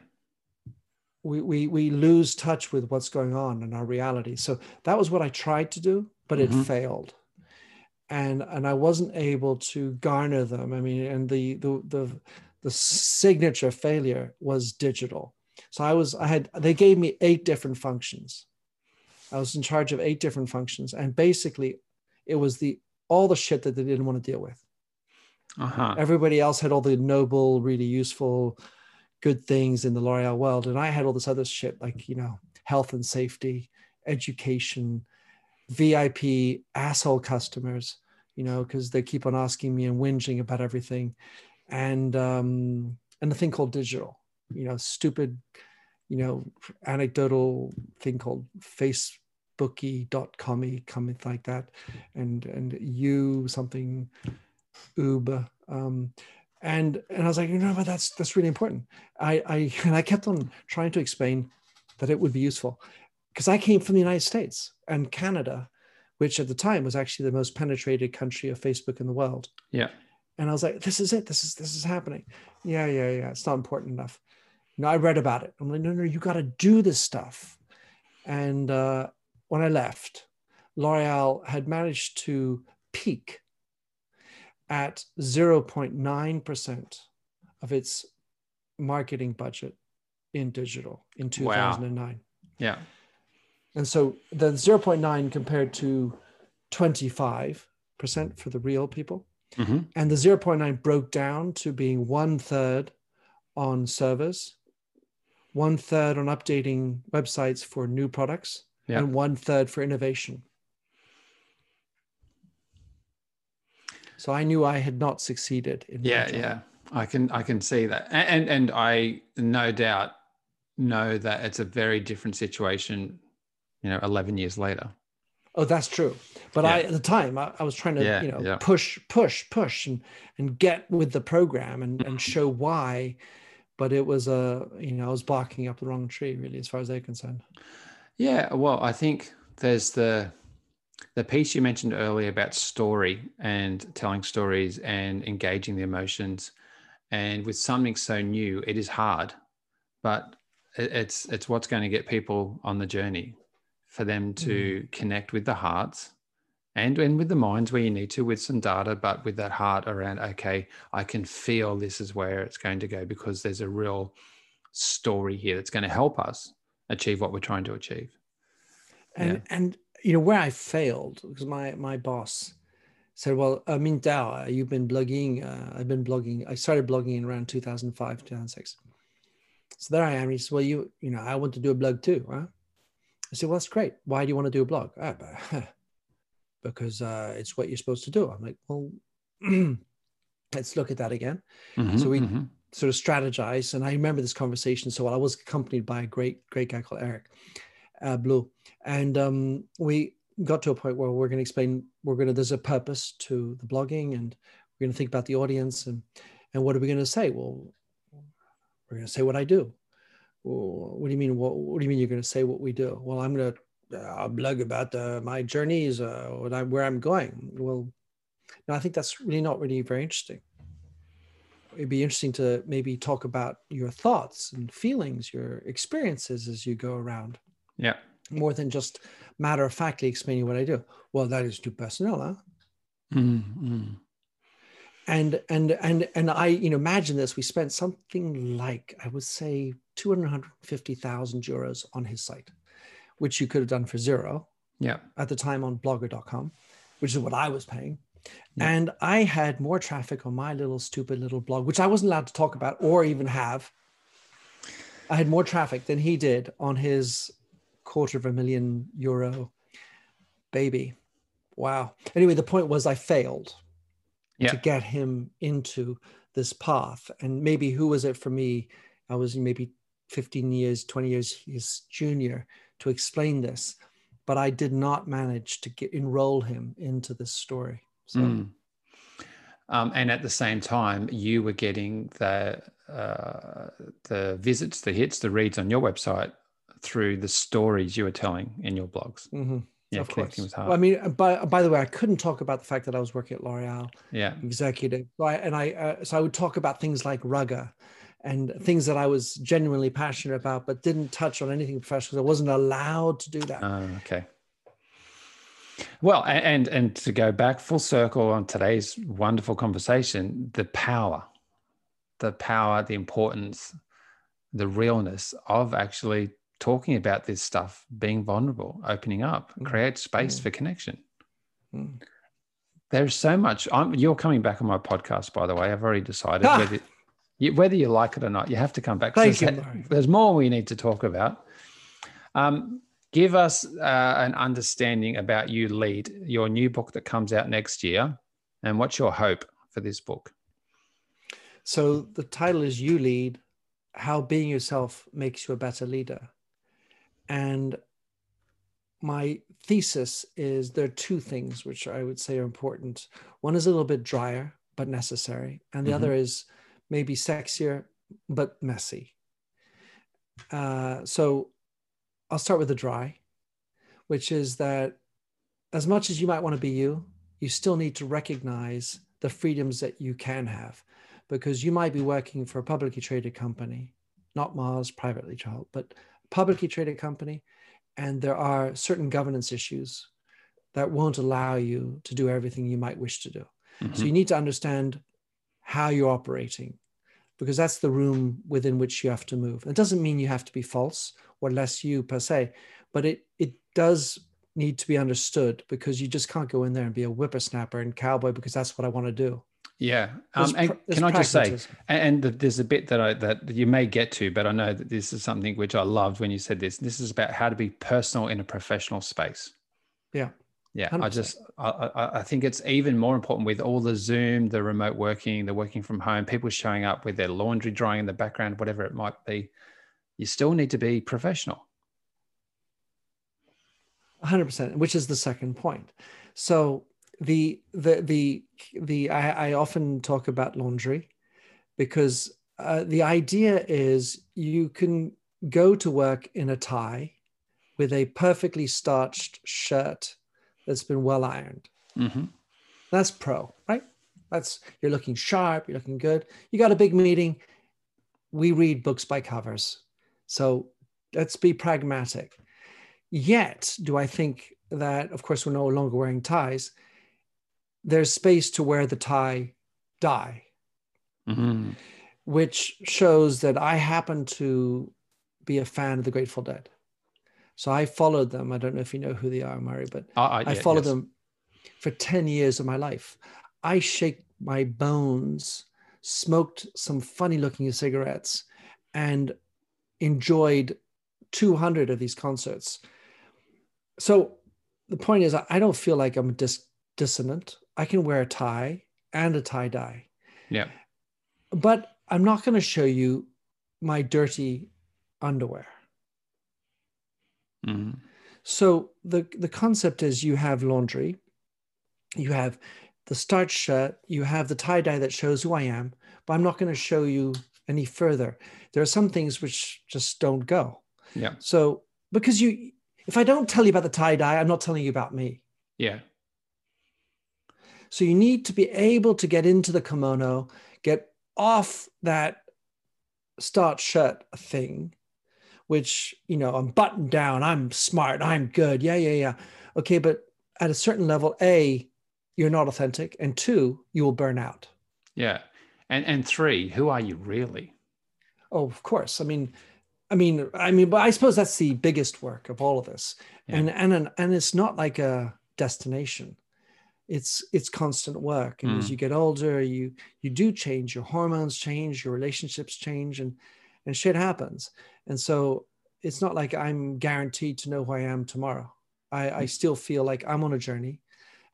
We, we, we lose touch with what's going on in our reality. So that was what I tried to do, but it mm-hmm. failed. And, and I wasn't able to garner them. I mean, and the, the, the, the signature failure was digital. So I was, I had, they gave me eight different functions. I was in charge of eight different functions. And basically, it was the, all the shit that they didn't want to deal with. Uh-huh. Everybody else had all the noble, really useful, good things in the L'Oreal world. And I had all this other shit like, you know, health and safety, education, VIP, asshole customers, you know, because they keep on asking me and whinging about everything. And, um, and the thing called digital you know stupid you know anecdotal thing called facebooky.com something like that. And and you something uber um and and i was like you know but that's that's really important. I i and i kept on trying to explain that it would be useful because i came from the united states and canada which at the time was actually the most penetrated country of facebook in the world yeah and i was like this is it this is this is happening yeah yeah yeah it's not important enough you know, I read about it. I'm like, no, no, you got to do this stuff. And uh, when I left, L'Oreal had managed to peak at 0.9% of its marketing budget in digital in 2009. Wow. Yeah. And so the 0.9 compared to 25% for the real people. Mm-hmm. And the 0.9 broke down to being one third on servers one third on updating websites for new products, yeah. and one third for innovation. So I knew I had not succeeded. In yeah, yeah, I can I can see that, and and I no doubt know that it's a very different situation. You know, eleven years later. Oh, that's true. But yeah. I, at the time, I, I was trying to, yeah, you know, yeah. push, push, push, and and get with the program and and show why but it was a you know I was barking up the wrong tree really as far as they're concerned. Yeah, well, I think there's the the piece you mentioned earlier about story and telling stories and engaging the emotions, and with something so new, it is hard, but it's it's what's going to get people on the journey for them to mm. connect with the hearts and and with the minds where you need to with some data but with that heart around okay i can feel this is where it's going to go because there's a real story here that's going to help us achieve what we're trying to achieve and yeah. and you know where i failed because my my boss said well i mean Dao, you've been blogging uh, i've been blogging i started blogging in around 2005 2006 so there i am he says, well you you know i want to do a blog too huh? I said well that's great why do you want to do a blog ah, because uh, it's what you're supposed to do. I'm like, well, let's look at that again. Mm-hmm, so we mm-hmm. sort of strategize. And I remember this conversation so well. I was accompanied by a great, great guy called Eric uh, Blue. And um, we got to a point where we're going to explain, we're going to, there's a purpose to the blogging and we're going to think about the audience and, and what are we going to say? Well, we're going to say what I do. Well, what do you mean? What, what do you mean you're going to say what we do? Well, I'm going to a blog about uh, my journeys, uh, what I, where I'm going. Well, no, I think that's really not really very interesting. It'd be interesting to maybe talk about your thoughts and feelings, your experiences as you go around. Yeah, more than just matter of factly explaining what I do. Well, that is too personal, huh? Mm-hmm. And and and and I, you know, imagine this. We spent something like I would say two hundred fifty thousand euros on his site, which you could have done for zero. Yeah. At the time on Blogger.com, which is what I was paying. Yeah. And I had more traffic on my little stupid little blog, which I wasn't allowed to talk about or even have. I had more traffic than he did on his quarter of a million euro baby. Wow. Anyway, the point was I failed yeah. to get him into this path. And maybe who was it for me? I was maybe 15 years, 20 years his junior to explain this, but I did not manage to get enroll him into this story. So. Mm. Um, and at the same time, you were getting the uh, the visits, the hits, the reads on your website through the stories you were telling in your blogs. Mm-hmm. Yeah, of connecting course. with heart. Well, I mean, by by the way, I couldn't talk about the fact that I was working at L'Oreal. Yeah, executive. So I, and I uh, so I would talk about things like Rugger and things that I was genuinely passionate about, but didn't touch on anything professional. I wasn't allowed to do that. Oh, okay. Well, and and to go back full circle on today's wonderful conversation, the power, the power, the importance, the realness of actually talking about this stuff, being vulnerable, opening up, mm. create space mm. for connection. Mm. There's so much. I'm, you're coming back on my podcast, by the way. I've already decided ah. whether, you, whether you like it or not. You have to come back. Thank there's, you, there's more we need to talk about. Um, give us uh, an understanding about you lead your new book that comes out next year and what's your hope for this book so the title is you lead how being yourself makes you a better leader and my thesis is there are two things which I would say are important. One is a little bit drier, but necessary. And the mm-hmm. other is maybe sexier, but messy. Uh, so I'll start with the dry, which is that as much as you might want to be you, you still need to recognize the freedoms that you can have because you might be working for a publicly traded company, not Mars privately held, but publicly traded company, and there are certain governance issues that won't allow you to do everything you might wish to do. Mm-hmm. So you need to understand how you're operating because that's the room within which you have to move. It doesn't mean you have to be false or less you per se, but it it does need to be understood because you just can't go in there and be a whippersnapper and cowboy because that's what I want to do. Yeah, um, and can I just say, and, there's a bit that I that you may get to, but I know that this is something which I loved when you said this. This is about how to be personal in a professional space. Yeah, yeah. 100%. I just I, I think it's even more important with all the Zoom, the remote working, the working from home, people showing up with their laundry drying in the background, whatever it might be. You still need to be professional. 100%, which is the second point. So the the the the I, I often talk about laundry because uh, the idea is you can go to work in a tie with a perfectly starched shirt that's been well ironed. Mm-hmm. That's pro, right? That's you're looking sharp, you're looking good. You got a big meeting. We read books by covers, so let's be pragmatic. Yet, do I think that, of course, we're no longer wearing ties there's space to wear the tie dye, mm-hmm. which shows that I happen to be a fan of the Grateful Dead. So I followed them. I don't know if you know who they are, Murray, but uh, uh, I followed yes. them for 10 years of my life. I shake my bones, smoked some funny looking cigarettes, and enjoyed 200 of these concerts. So the point is, I don't feel like I'm dis- dissonant. I can wear a tie and a tie dye. Yeah. But I'm not going to show you my dirty underwear. Mm-hmm. So the the concept is you have laundry, you have the starch shirt, you have the tie dye that shows who I am, but I'm not going to show you any further. There are some things which just don't go. Yeah. So because you, if I don't tell you about the tie dye, I'm not telling you about me. Yeah. So you need to be able to get into the kimono, get off that starch shirt thing, which you know i'm buttoned down i'm smart i'm good yeah yeah yeah. Okay but at a certain level a you're not authentic and two you will burn out. Yeah and and three who are you really? Oh of course i mean i mean i mean but i suppose that's the biggest work of all of this. Yeah. and and and it's not like a destination. It's it's constant work and mm. as you get older you you do change your hormones change your relationships change and and shit happens and so it's not like i'm guaranteed to know who i am tomorrow i i mm. still feel like i'm on a journey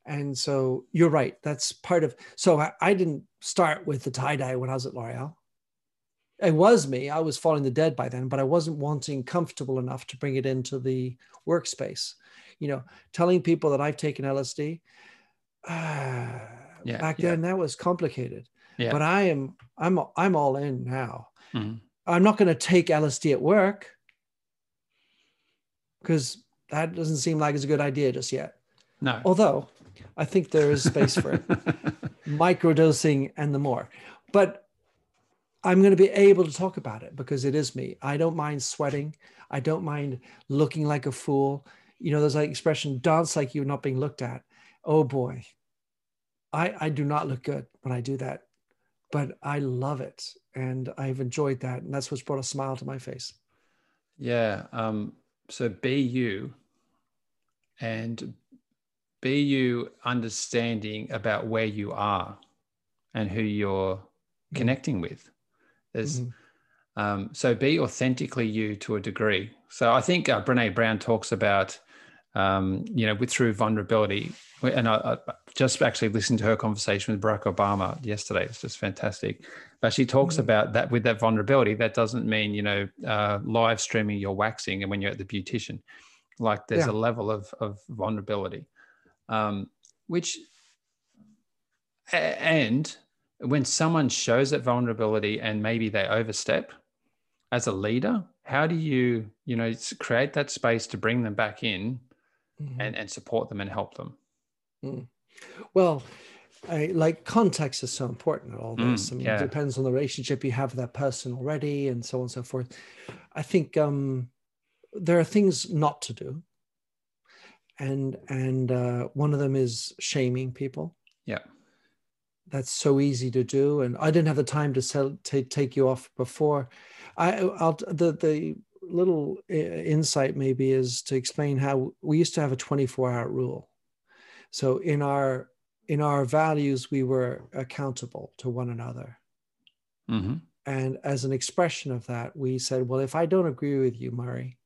and so you're right that's part of so i, I didn't start with the tie-dye when i was at l'oreal it was me i was falling the dead by then but i wasn't wanting comfortable enough to bring it into the workspace you know telling people that i've taken lsd uh, yeah, back yeah. then that was complicated. Yeah. But I am I'm I'm all in now. Mm-hmm. I'm not going to take LSD at work because that doesn't seem like it's a good idea just yet. No. Although I think there is space for it. Microdosing and the more. But I'm going to be able to talk about it because it is me. I don't mind sweating. I don't mind looking like a fool. You know, there's like expression, dance like you're not being looked at oh boy, I, I do not look good when I do that, but I love it. And I've enjoyed that. And that's what's brought a smile to my face. Yeah. Um, so be you and be you understanding about where you are and who you're mm-hmm. connecting with. There's, mm-hmm. um, so be authentically you to a degree. So I think uh, Brene Brown talks about, um, you know, with through vulnerability, and I, I, just actually listened to her conversation with Barack Obama yesterday. It's just fantastic. But she talks mm-hmm. about that with that vulnerability. That doesn't mean you know uh, live streaming your waxing and when you're at the beautician. Like there's yeah. a level of of vulnerability, um, which and when someone shows that vulnerability and maybe they overstep as a leader, how do you you know create that space to bring them back in mm-hmm. and and support them and help them? Mm. Well, I, like context is so important in all this. Mm, I mean, yeah. it depends on the relationship you have with that person already, and so on and so forth. I think um, there are things not to do, and and uh, one of them is shaming people. Yeah, that's so easy to do, and I didn't have the time to sell to take you off before. I I'll the the little uh, insight maybe is to explain how we used to have a 24 hour rule so in our in our values, we were accountable to one another. Mm-hmm. And as an expression of that, we said, well, if I don't agree with you, Murray,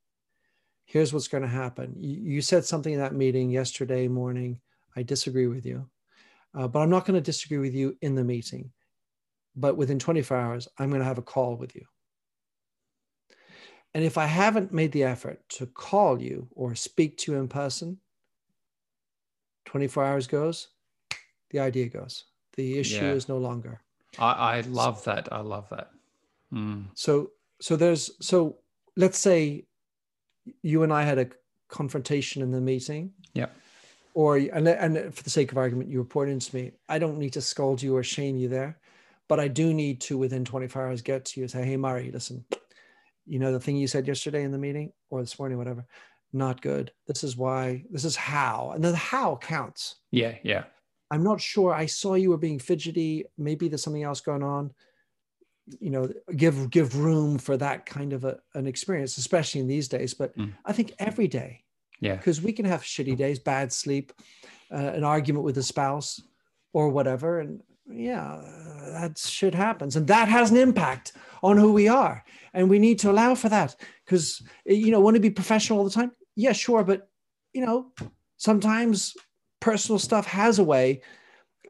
here's what's going to happen. You, you, said something in that meeting yesterday morning. I disagree with you, uh, but I'm not going to disagree with you in the meeting. But within 24 hours, I'm going to have a call with you. And if I haven't made the effort to call you or speak to you in person, 24 hours goes, the idea goes. The issue yeah. is no longer. I, I love so, that. I love that. Mm. So, so there's, so let's say you and I had a confrontation in the meeting. Yeah. Or, and, and for the sake of argument, you report into me. I don't need to scold you or shame you there, but I do need to, within 24 hours, get to you and say, hey, Murray, listen, you know, the thing you said yesterday in the meeting or this morning, whatever, not good. This is why, this is how. And the how counts. Yeah, yeah. I'm not sure. I saw you were being fidgety. Maybe there's something else going on. You know, give give room for that kind of a, an experience, especially in these days. But mm. I think every day, yeah, because we can have shitty days, bad sleep, uh, an argument with a spouse, or whatever, and yeah, that shit happens, and that has an impact on who we are, and we need to allow for that. Because you know, want to be professional all the time? yeah, sure, but you know, sometimes personal stuff has a way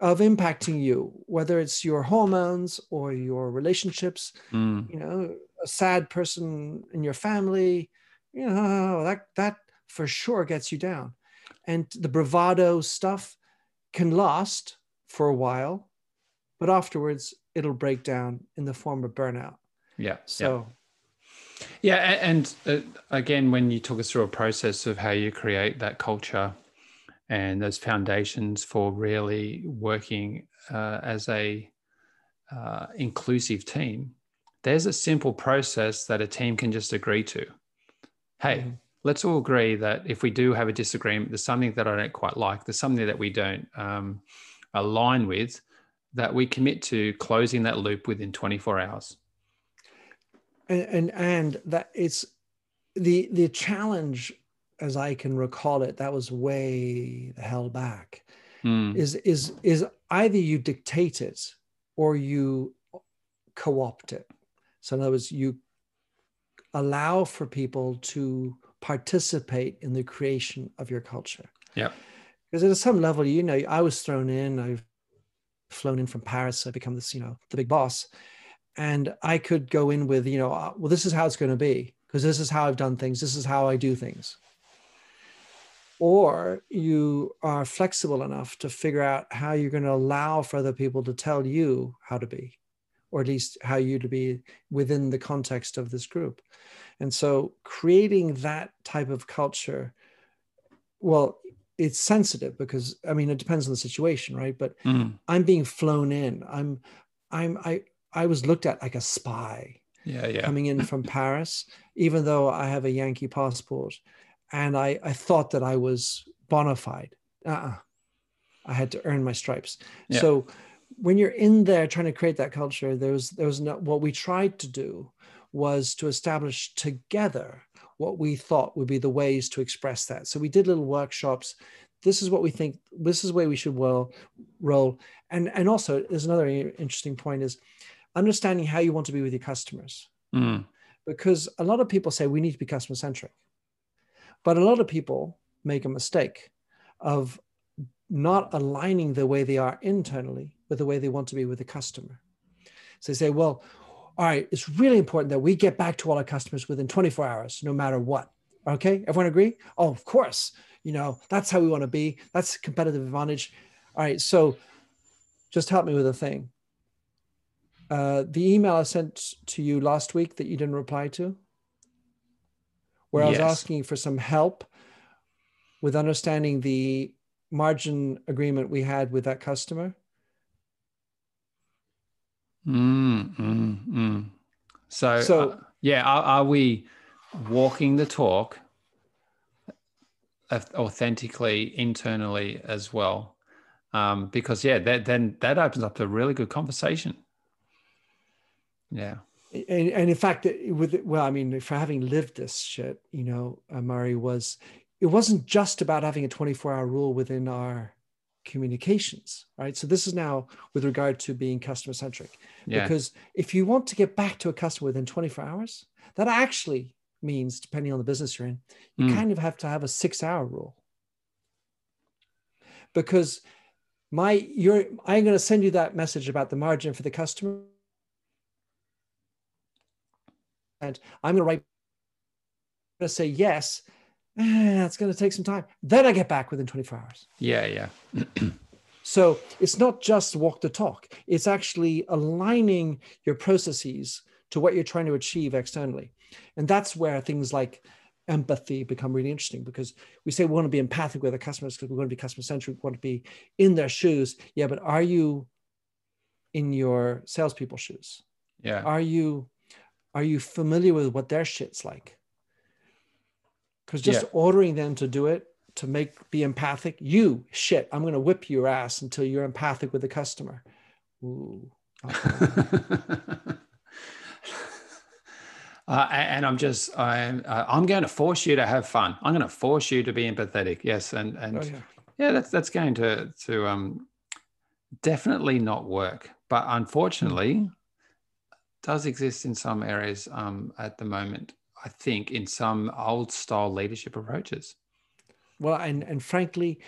of impacting you, whether it's your hormones or your relationships. Mm. You know, a sad person in your family, you know, that that for sure gets you down. And the bravado stuff can last for a while, but afterwards it'll break down in the form of burnout. Yeah. So yeah, and uh, again, when you talk us through a process of how you create that culture and those foundations for really working uh, as a uh, inclusive team, there's a simple process that a team can just agree to. hey, mm-hmm. let's all agree that if we do have a disagreement, there's something that I don't quite like, there's something that we don't um, align with, that we commit to closing that loop within 24 hours. And and, and that it's the the challenge, as I can recall it, that was way the hell back. Mm. Is is is either you dictate it or you co-opt it. So in other words, you allow for people to participate in the creation of your culture. Yeah. Because at some level, you know, I was thrown in, I've flown in from Paris, I become this, you know, the big boss. And I could go in with, you know, uh, well, this is how it's going to be, because this is how I've done things, this is how I do things. Or you are flexible enough to figure out how you're going to allow for other people to tell you how to be or at least how you to be within the context of this group. And so creating that type of culture, well, it's sensitive because I mean it depends on the situation, right? But mm. I'm being flown in. I'm I'm I I was looked at like a spy. Yeah, yeah. Coming in from Paris, even though I have a Yankee passport. And I, I thought that I was bona fide. Uh-uh. I had to earn my stripes. Yeah. So when you're in there trying to create that culture, there was there was not what we tried to do was to establish together what we thought would be the ways to express that. So we did little workshops. This is what we think. This is where we should well roll. And and also, there's another interesting point is understanding how you want to be with your customers. Mm. Because a lot of people say we need to be customer centric, but a lot of people make a mistake of not aligning the way they are internally with the way they want to be with the customer. So they say, well, all right, it's really important that we get back to all our customers within 24 hours, no matter what. Okay, everyone agree? Oh, of course. You know, that's how we want to be. That's competitive advantage. All right, so just help me with a thing. Uh, the email I sent to you last week that you didn't reply to, where yes. I was asking for some help with understanding the margin agreement we had with that customer Mm, mm, mm. So, so uh, yeah, are, are, we walking the talk authentically internally as well? Um, because yeah, that then that opens up to a really good conversation. Yeah. And, and in fact, with well, I mean, for having lived this shit, you know, uh, Murray was it wasn't just about having a 24 hour rule within our communications, right? So this is now with regard to being customer centric. Yeah. Because if you want to get back to a customer within 24 hours, that actually means, depending on the business you're in, you mm. kind of have to have a six hour rule. Because my you're I'm going to send you that message about the margin for the customer. And I'm going to write I'm going to say yes eh, it's going to take some time. Then I get back within 24 hours. Yeah, yeah. so it's not just walk the talk, it's actually aligning your processes to what you're trying to achieve externally. And that's where things like empathy become really interesting because we say we want to be empathic with our customers because we want to be customer centric, we want to be in their shoes. Yeah, but are you in your salespeople shoes? Yeah. Are you are you familiar with what their shit's like? Because just yeah. ordering them to do it to make be empathic you shit i'm going to whip your ass until you're empathic with the customer Ooh. uh, and i'm just i'm uh, i'm going to force you to have fun i'm going to force you to be empathetic yes and and oh, yeah. yeah. that's that's going to to um definitely not work but unfortunately mm. does exist in some areas um at the moment I think, in some old style leadership approaches. Well, and and frankly,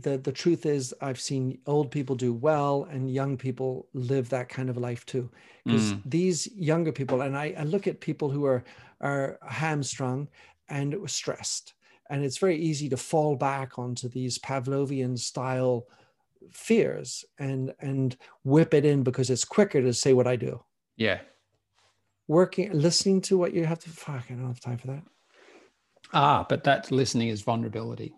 the the truth is, I've seen old people do well, and young people live that kind of life too. Because mm. these younger people, and I, I look at people who are are hamstrung and stressed, and it's very easy to fall back onto these Pavlovian style fears and and whip it in because it's quicker to say what I do. Yeah, working, listening to what you have to. Fuck, I don't have time for that. Ah, but that listening is vulnerability.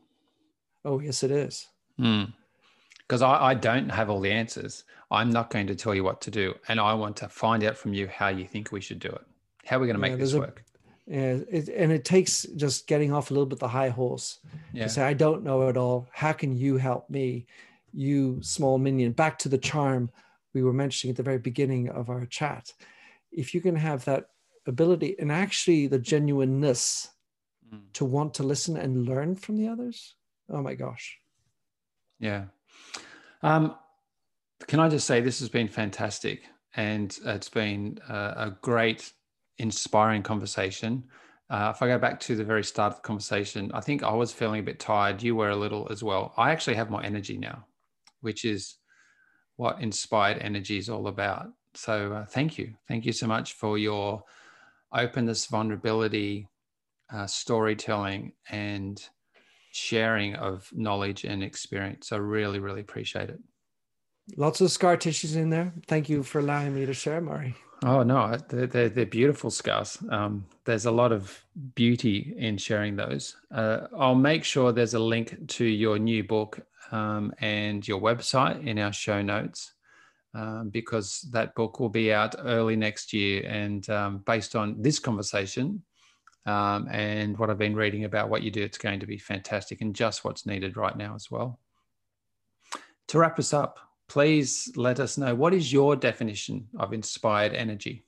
Oh, yes, it is. Because mm. I, I don't have all the answers. I'm not going to tell you what to do. And I want to find out from you how you think we should do it. How are we going to make yeah, this a, work? And it, and it takes just getting off a little bit the high horse yeah. to say, I don't know it all. How can you help me? You small minion. Back to the charm we were mentioning at the very beginning of our chat. If you can have that ability and actually the genuineness mm. to want to listen and learn from the others, oh my gosh. Yeah. Um, can I just say this has been fantastic and it's been a, a great, inspiring conversation. Uh, if I go back to the very start of the conversation, I think I was feeling a bit tired. You were a little as well. I actually have more energy now, which is what inspired energy is all about. So uh, thank you. Thank you so much for your openness, vulnerability, uh, storytelling, and sharing of knowledge and experience. I really, really appreciate it. Lots of scar tissues in there. Thank you for allowing me to share, Murray. Oh no, they're, they're, they're beautiful scars. Um, there's a lot of beauty in sharing those. Uh, I'll make sure there's a link to your new book um, and your website in our show notes um, because that book will be out early next year. And um, based on this conversation um, and what I've been reading about what you do, it's going to be fantastic and just what's needed right now as well. To wrap us up, please let us know what is your definition of inspired energy?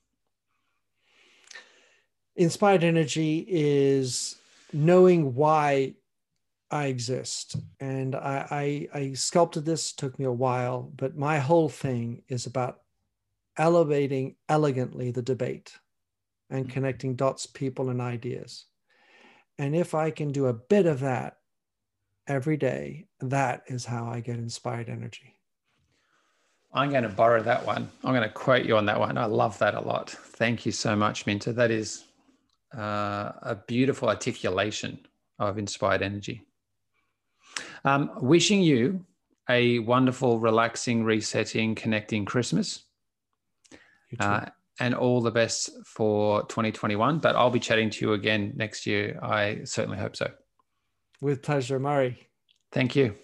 Inspired energy is knowing why I exist. And I, I, I sculpted this, took me a while, but my whole thing is about elevating elegantly the debate and mm-hmm. connecting dots, people, and ideas. And if I can do a bit of that every day, that is how I get inspired energy. I'm going to borrow that one. I'm going to quote you on that one. I love that a lot. Thank you so much, Minter. That is uh, a beautiful articulation of inspired energy. Um, wishing you a wonderful, relaxing, resetting, connecting Christmas. Uh, and all the best for 2021. But I'll be chatting to you again next year. I certainly hope so. With pleasure, Murray. Thank you.